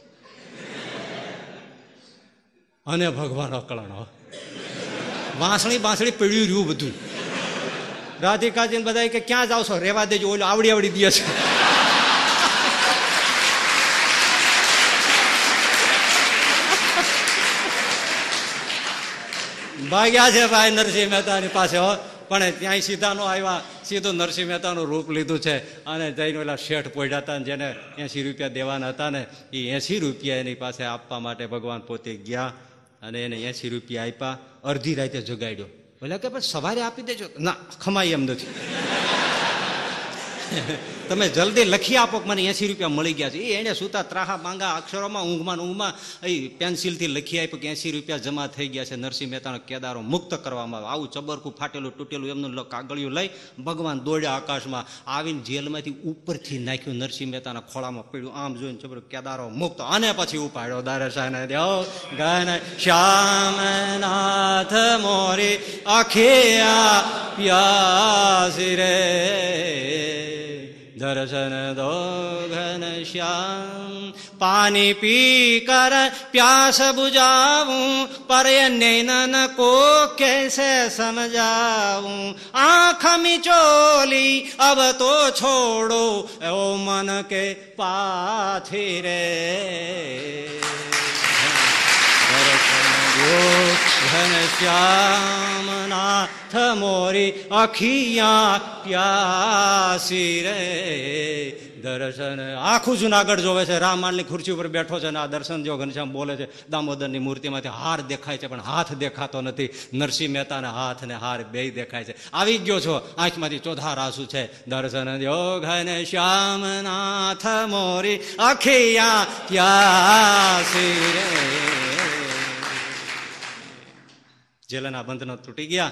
અને ભગવાન અકળાણો વાંસળી બાંસળી પીડ્યું રહ્યું બધું. રાધિકાજી બધા કે, ક્યાં જાવ છો? રેવા દેજો. ઓલો આવડી આવડી દે છે. ભાગ્યા છે ભાઈ નરસિંહ મહેતાની પાસે, હો. પણ ત્યાં સીધા નો આવ્યા. સીધું નરસિંહ મહેતાનું રૂપ લીધું છે અને જઈને ઓલા શેઠ પોઢ્યા હતા ને જેને એંસી રૂપિયા દેવાના હતા ને એ એંસી રૂપિયા એની પાસે આપવા માટે ભગવાન પોતે ગયા અને એને એંસી રૂપિયા આપ્યા, અડધી રાતે જગાડ્યો. બોલે કે પણ સવારે આપી દેજો. ના ખમાય એમ નથી. તમે જલ્દી લખી આપો કે મને એસી રૂપિયા મળી ગયા છે. એ એણે સુતા ત્રાહા માંગા, અક્ષરોમાં ઊંઘમાં ઊંઘમાં એ પેન્સિલથી લખી આપ્યો કે એસી રૂપિયા જમા થઈ ગયા છે. નરસિંહ મહેતાનો કેદારો મુક્ત કરવામાં આવે આવું ચબરકું ફાટેલું તૂટેલું એમનું કાગળિયું લઈ ભગવાન દોડ્યા આકાશમાં. આવીને જેલમાંથી ઉપરથી નાખ્યું નરસિંહ મહેતાના ખોળામાં પડ્યું. આમ જોઈને ચબર કેદારો મુક્ત. અને પછી ઉપાડ્યો દારસાને દેવ ગન શ્યામનાથ મોરી અખિયા પ્યાસી રે. દર્શન દો ઘન શ્યામ પાણી પી કર પ્યાસ બુજાવું પર નૈનન કો કેસે સમજાવું આંખ મિચોલી અબ તો છોડો ઓ મન કે પાથી રે ઘન શ્યામ નાથ મોરી અખિયા પ્યાસી રે. દર્શન. આખું જુનાગઢ જોવે છે. રામ માલની ખુરશી ઉપર બેઠો છે અને આ દર્શન જો ઘનશ્યામ બોલે છે, દામોદરની મૂર્તિમાંથી હાર દેખાય છે, પણ હાથ દેખાતો નથી. નરસિંહ મહેતાના હાથ ને હાર બે દેખાય છે. આવી ગયો છો. આંખમાંથી ચોથા રાસુ છે. દર્શન જો ઘન શ્યામનાથ મોરી અખિયા પ્યાસી રે. જેલના બંધનો તૂટી ગયા.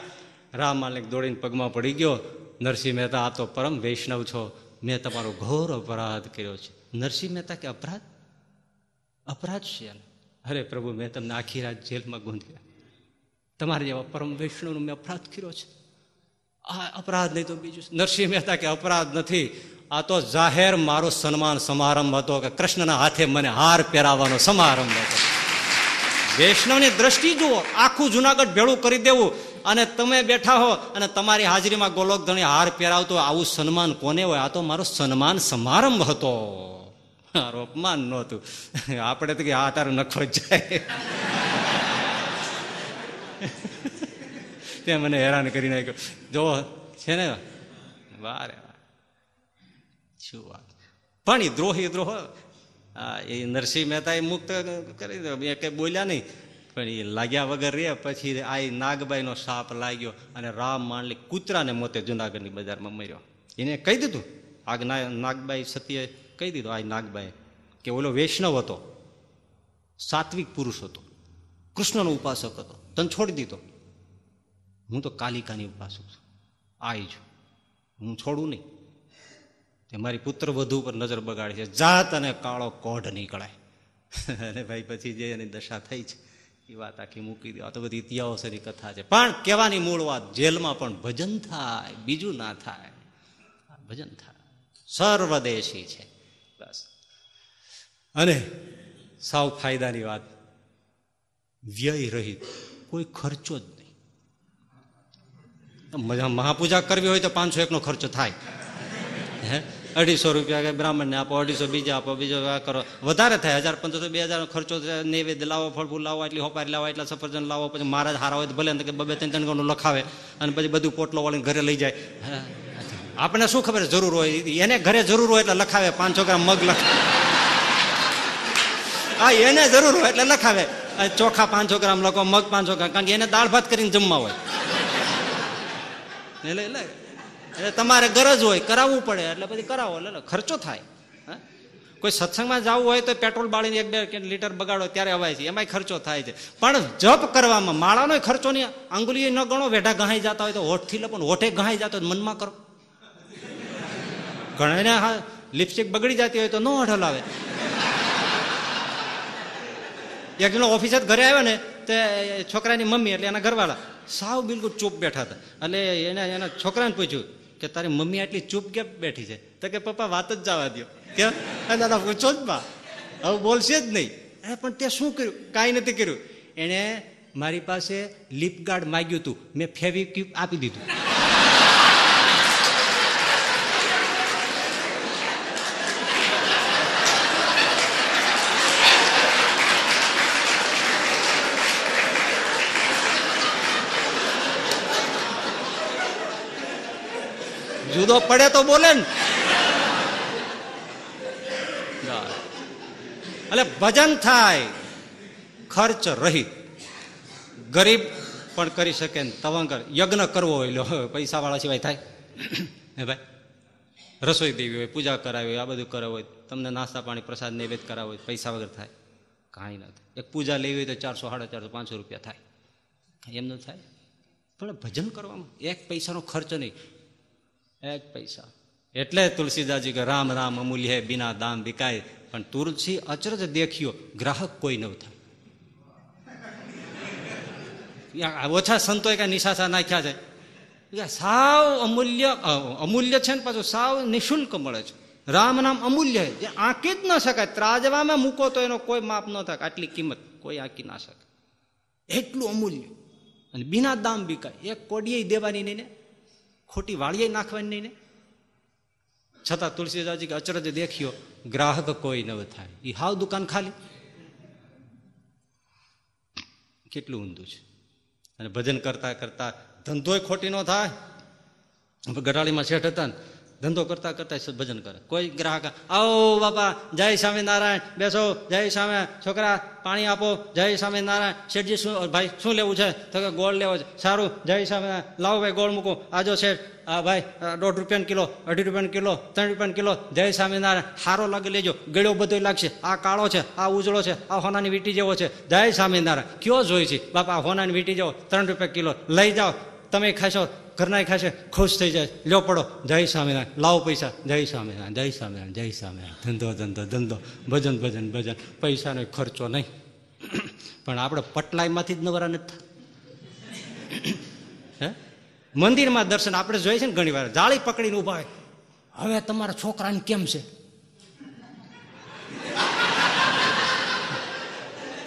રામ માલિક દોડીને પગમાં પડી ગયો. નરસિંહ મહેતા, આ તો પરમ વૈષ્ણવ છો. મેં તમારો ઘોર અપરાધ કર્યો છે. નરસિંહ મહેતા કે, અપરાધ? અપરાધ છે અરે પ્રભુ, મેં તમને આખી રાત જેલમાં ગૂંધ્યા. તમારા જેવા પરમ વૈષ્ણવનો મેં અપરાધ કર્યો છે. આ અપરાધ નહીં તો બીજું નરસિંહ મહેતા કે, અપરાધ નથી. આ તો જાહેર મારો સન્માન સમારંભ હતો કે કૃષ્ણના હાથે મને હાર પહેરાવવાનો સમારંભ હતો. વૈષ્ણવની દ્રષ્ટિ જુઓ, આખું જુનાગઢ ભેળું કરી દેવું. અને તમે બેઠા હો અને તમારી હાજરીમાં ગોલોક ધણી હાર પહેરાવતો આવું સન્માન કોને હોય? આ તો મારો સન્માન સમારંભ હતો. અપમાન નહોતું. આપણે તો કે આ તારું નખો જાય. તે મને હેરાન કરી નાખ્યો. જો, છે ને? વારે શું વાત. પણ એ દ્રોહી દ્રોહ એ નરસિંહ મહેતા એ મુક્ત કરી દો મેં કઈ બોલ્યા નહીં, પણ એ લાગ્યા વગર રે પછી આ નાગબાઈનો સાપ લાગ્યો અને રામ માંડલી કૂતરાને મોતે જુનાગઢની બજારમાં મર્યો. એને કહી દીધું ના- નાગબાઈ સતીએ કહી દીધું આ નાગબાઈ, કે ઓલો વૈષ્ણવ હતો, સાત્વિક પુરુષ હતો, કૃષ્ણનો ઉપાસક હતો, તને છોડી દીધો. હું તો કાલિકાની ઉપાસક છું. આઈ છું હું છોડું નહીં. તે મારી પુત્ર વધુ પર નજર બગાડી છે. જાત અને કાળો કોઢ નીકળાય અને ભાઈ પછી જે એની દશા થઈ છે, એ વાત આખી મૂકી દો. આ તો બધી ઇતિહાસની કથા છે. પણ કહેવાની મૂળ વાત, જેલમાં પણ ભજન થાય, બીજું ના થાય. ભજન થાય. સર્વદેશી છે. બસ. અને સાવ ફાયદાની વાત. વ્યય રહિત. કોઈ ખર્ચો જ નહીં. મહાપૂજા કરવી હોય તો પાંચસો એકનો ખર્ચો થાય. હે? અઢીસો રૂપિયા કે બ્રાહ્મણને આપો, અઢીસો બીજા આપો, બીજો આ કરો. વધારે થાય, હજાર, પંદરસો, બે હજાર ખર્ચો નૈવેદ્ય લાવો, ફળફૂલ લાવો એટલી હોપારી લાવો એટલા સફરજન લાવો, પછી મહારાજ હારા હોય તો ભલે કે બબે ત્રણ ત્રણ ગણું લખાવે અને પછી બધું પોટલો વાળીને ઘરે લઈ જાય. આપણે શું ખબર જરૂર હોય? એને ઘરે જરૂર હોય એટલે લખાવે. પાંચસો ગ્રામ મગ લખાવે હા, એને જરૂર હોય એટલે લખાવે. ચોખા પાંચસો ગ્રામ લખો, મગ પાંચસો ગ્રામ, કારણ કે એને દાળ ભાત કરીને જમવા હોય. એટલે એટલે એટલે તમારે ગરજ હોય, કરાવવું પડે. એટલે પછી કરાવો. એટલે ખર્ચો થાય? કોઈ સત્સંગમાં જવું હોય તો પેટ્રોલ બાળીને એક બે લીટર બગાડો, ત્યારે અવાય છે. એમાંય ખર્ચો થાય છે. પણ જપ કરવામાં, માળાનો ખર્ચો નહીં આંગુલી ન ગણો, વેઢા ગહાઈ જતા હોય તો હોઠથી લો પણ હોઠે ગહાઈ જતો હોય મનમાં કરો. ઘણા હા, લિપસ્ટિક બગડી જતી હોય તો ન હોઠ લાવે એક જણો ઓફિસે ઘરે આવ્યો ને, તે છોકરાની મમ્મી એટલે એના ઘરવાળા સાવ બિલકુલ ચૂપ બેઠા હતા. એટલે એને એના છોકરાને પૂછ્યું કે તારી મમ્મી આટલી ચૂપ કેમ બેઠી છે. તો કે, પપ્પા, વાત જ જવા દો કે દાદા પૂછો જ બા. હવે બોલશે જ નહીં. અરે, પણ તે શું કર્યું? કાંઈ નથી કર્યું. એણે મારી પાસે લિપ ગાર્ડ માગ્યું હતું. મેં ફેવિક્વિક આપી દીધું. જુદો પડે તો બોલે ને. એટલે ભજન થાય, ખર્ચ રહી ગરીબ પણ કરી શકે ને તવંગર. યજ્ઞ કરવો હોય લો પૈસા વાળા સિવાય થાય. હે ભાઈ? રસોઈ દેવી હોય, પૂજા કરાવી હોય, આ બધું કરાવવું હોય, તમને નાસ્તા પાણી પ્રસાદ નૈવેદ્ય કરાવવો હોય, પૈસા વગર થાય. કાંઈ ન થાય. એક પૂજા લેવી હોય તો ચારસો, સાડા ચારસો, પાંચસો રૂપિયા થાય. એમ ન થાય. પણ ભજન કરવામાં એક પૈસાનો ખર્ચ નહીં. એક પૈસા. એટલે તુલસીદાસજી કે રામ રામ, અમૂલ્ય બિના દામ વિકાય પણ તુલસી અચરજ દેખ્યો, ગ્રાહક કોઈ ન થાય. ઓછા સંતોએ કાંઈ નિશાસા નાખ્યા છે. સાવ અમૂલ્ય અમૂલ્ય છે ને પાછું સાવ નિઃશુલ્ક મળે છે. રામ નામ અમૂલ્ય જે આંકી જ ન શકાય, ત્રાજવામાં મૂકો તો એનો કોઈ માપ ન થાય. આટલી કિંમત કોઈ આંકી ના શકે. એટલું અમૂલ્ય. અને બિના દામ બીકાય એક કોડીએ દેવાની નહીં ને. ખોટી વાળીએ નાખવાની નહીં ને? છતાં તુલસીદાસજી કે અચરજ દેખ્યો, ગ્રાહક કોઈ ન થાય. એ હાવ દુકાન ખાલી. કેટલું ઊંધું છે. અને ભજન કરતા કરતા ધંધોય ખોટી ન થાય. ગઢાળીમાં શેઠ હતા ને ધંધો કરતા કરતા ભજન કરે. કોઈ ગ્રાહક આવો બાપા, જય સ્વામિનારાયણ, બેસો, જય સામે છોકરા, પાણી આપો, જય સ્વામિનારાયણ, શેઠજી શું ભાઈ, શું લેવું છે? તો કે ગોળ લેવો છે. સારું, જય સ્વામિનારાયણ, લાવો ભાઈ ગોળ મૂકો. આજો શેઠ, આ ભાઈ દોઢ રૂપિયાનો કિલો, અઢી રૂપિયાનો કિલો, ત્રણ રૂપિયાનો કિલો, જય સ્વામિનારાયણ. સારો લાગે લેજો, ગળ્યો બધો લાગશે. આ કાળો છે, આ ઉજળો છે, આ હોનાની વીટી જેવો છે. જય સ્વામિનારાયણ. કયો જોઈ છે? બાપા હોનાની વીટી જેવો, ત્રણ રૂપિયા કિલો. લઈ જાઓ, તમે ખાશો ઘરના ખાશે ખુશ થઈ જાય. લ્યો પડો, જય સ્વામિનારાયણ. લાવો પૈસા. જય સ્વામિનારાયણ જય સ્વામિનારાયણ જય સ્વામિનારાયણ. ધંધો ધંધો ધંધો. ભજન ભજન ભજન. પૈસાનો ખર્ચો નહીં. પણ આપણે પટલાઈમાંથી જ નવરા નથી હે? મંદિરમાં દર્શન આપણે જોઈએ છે ને ઘણી વાર. જાળી પકડીને ઊભા હોય. હવે તમારા છોકરાને કેમ છે?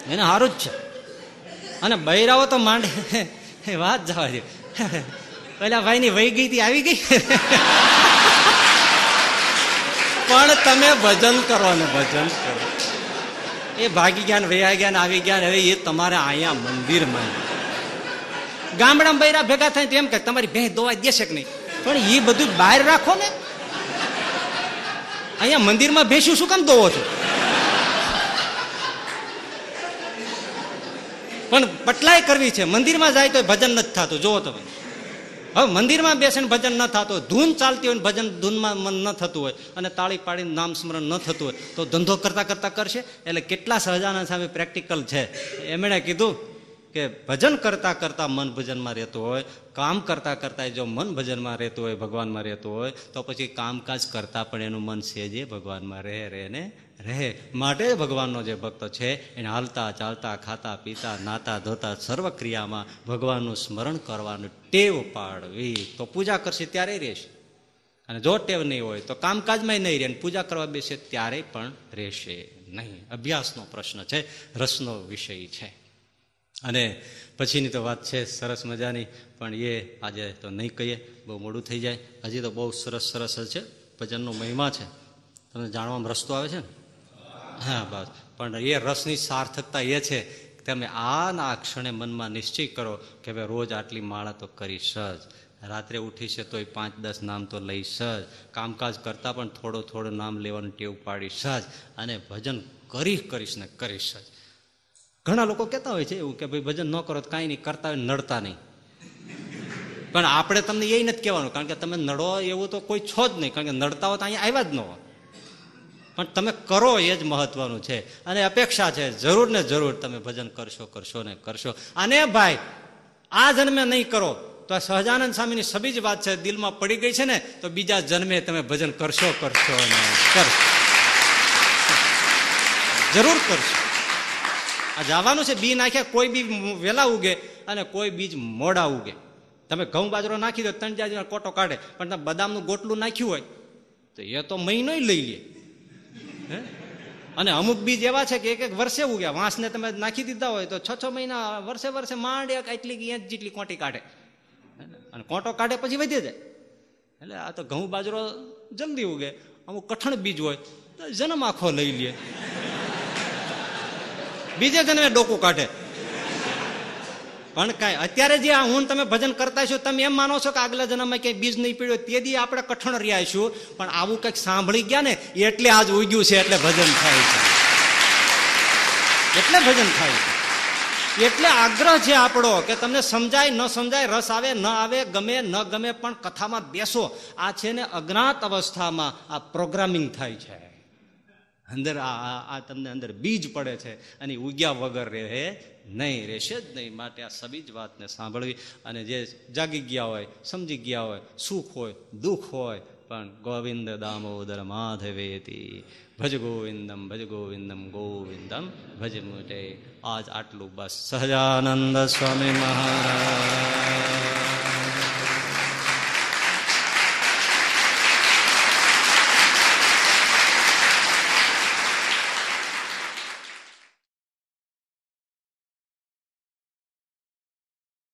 એને સારું જ છે. અને બૈરાઓ તો માંડે. વાત જવા દે પેલા ભાઈ ની વહી ગઈ હતી આવી ગઈ? પણ તમે ભજન કરો ને ભજન કરો. એ ભાગી ગયા વૈયા ગયા આવી ગયા હવે એ તમારે અહીંયા મંદિરમાં. ગામડામાં બૈરા ભેગા થાય તો એમ કે તમારી ભેંસ દોવા દેશે કે નહીં? પણ એ બધું બહાર રાખો ને. અહીંયા મંદિરમાં ભેંસ્યું શું કામ દોવો છો? પણ પટલાય કરવી છે. મંદિરમાં જાય તો ભજન નથી થતું. જોવો તમે હવે મંદિરમાં બેસીને ભજન ન થતું હોય, ધૂન ચાલતી હોય ભજન ધૂનમાં મન ન થતું હોય અને તાળી પાડીને નામ સ્મરણ ન થતું હોય, તો ધંધો કરતા કરતા કરશે. એટલે કેટલા સહજાનંદ સામે પ્રેક્ટિકલ છે. એમણે કીધું કે ભજન કરતા કરતા મન ભજનમાં રહેતું હોય, કામ કરતા કરતા જો મન ભજનમાં રહેતું હોય, ભગવાનમાં રહેતું હોય, તો પછી કામકાજ કરતા પણ એનું મન સેજે ભગવાનમાં રહે રહે ને રહે. માટે ભગવાનનો જે ભક્ત છે, એને હાલતા ચાલતા, ખાતા, પીતા, નાતા, ધોતા સર્વ ક્રિયામાં ભગવાનનું સ્મરણ કરવાનું ટેવ પાડવી. તો પૂજા કરશે ત્યારે રહેશે. અને જો ટેવ નહીં હોય, તો કામકાજમાં નહીં રહે અને પૂજા કરવા બેસે ત્યારે પણ રહેશે નહીં. અભ્યાસનો પ્રશ્ન છે, રસનો વિષય છે. અને પછીની તો વાત છે, સરસ મજાની, પણ એ આજે તો નહીં કહીએ, બહુ મોડું થઈ જાય. હજી તો બહુ સરસ સરસ છે, ભજનનો મહિમા છે. તમને જાણવામાં રસ્તો આવે છે ને? હા, બસ. પણ એ રસની સાર્થકતા એ છે તમે આના આ ક્ષણે મનમાં નિશ્ચય કરો કે ભાઈ રોજ આટલી માળા તો કરીશ જ. રાત્રે ઉઠી તોય પાંચ દસ નામ તો લઈશ જ. કામકાજ કરતાં પણ થોડો થોડો નામ લેવાનું ટેવ પાડીશ જ અને ભજન કરીશ કરીશ ને કરીશ જ. ઘણા લોકો કહેતા હોય છે એવું કે ભાઈ ભજન ન કરો તો કાંઈ નહીં, કરતા હોય નડતા નહીં. પણ આપણે તમને એ નથી કહેવાનું, કારણ કે તમે નડો એવું તો કોઈ છો જ નહીં, કારણ કે નડતા હોય તો અહીંયા આવ્યા જ ન હોય. પણ તમે કરો એ જ મહત્વનું છે. અને અપેક્ષા છે, જરૂર ને જરૂર તમે ભજન કરશો કરશો ને કરશો. અને ભાઈ, આ જન્મે નહીં કરો. તો આ સહજાનંદ સ્વામીની સભી જ વાત છે, દિલમાં પડી ગઈ છે ને, તો બીજા જન્મે તમે ભજન કરશો કરશો ને કરશો. જરૂર કરશો. આ જવાનું છે, બી નાખ્યા, કોઈ બી વેલા ઉગે અને કોઈ બીજ મોડા ઉગે. તમે ઘઉં બાજરો નાખી દો, ત્રણ ચાર કોટો કાઢે, પણ તમે બદામનું ગોટલું નાખ્યું હોય, તો એ તો મહિનો લઈ લે. હે? અને અમુક બીજ એવા છે કે એક એક વર્ષે ઉગ્યા. વાંસને તમે નાખી દીધા હોય તો છ છ મહિના વર્ષે વર્ષે માંડ એક એટલી ઇંચ જેટલી કોટી કાઢે. અને કોટો કાઢે પછી વધી જાય. એટલે આ તો ઘઉં બાજરો જલ્દી ઉગે. અમુક કઠણ બીજ હોય તો જન્મ આખો લઈ લે. બીજે જન્મે ડોકું કાઢે. પણ કાંઈ, અત્યારે જે આ હું તમે ભજન કરતા છો, તમે એમ માનો છો કે આગલા જન્મમાં ક્યાંય બીજ નહીં પીડ્યો તે દી આપણે કઠણ રહ્યા છું, પણ આવું કંઈક સાંભળી ગયા ને, એટલે આજ ઉગ્યું છે, એટલે ભજન થાય છે. એટલે ભજન થાય છે. એટલે આગ્રહ છે આપણો કે તમને સમજાય, ન સમજાય, રસ આવે, ન આવે, ગમે, ન ગમે, પણ કથામાં બેસો. આ છે ને અજ્ઞાત અવસ્થામાં આ પ્રોગ્રામિંગ થાય છે. અંદર આ આ- તમને અંદર બીજ પડે છે અને ઉગ્યા વગર રહે, નહીં રહેશે જ નહીં. માટે આ સબીજ વાતને સાંભળવી અને જે જાગી ગયા હોય, સમજી ગયા હોય, સુખ હોય, દુઃખ હોય, પણ ગોવિંદ દામોદર માધવેતી. ભજ ગોવિંદમ ભજ ગોવિંદમ ગોવિંદમ, ભજ મુટે. આજ આટલું બસ. સહજાનંદ સ્વામી મહારાજ.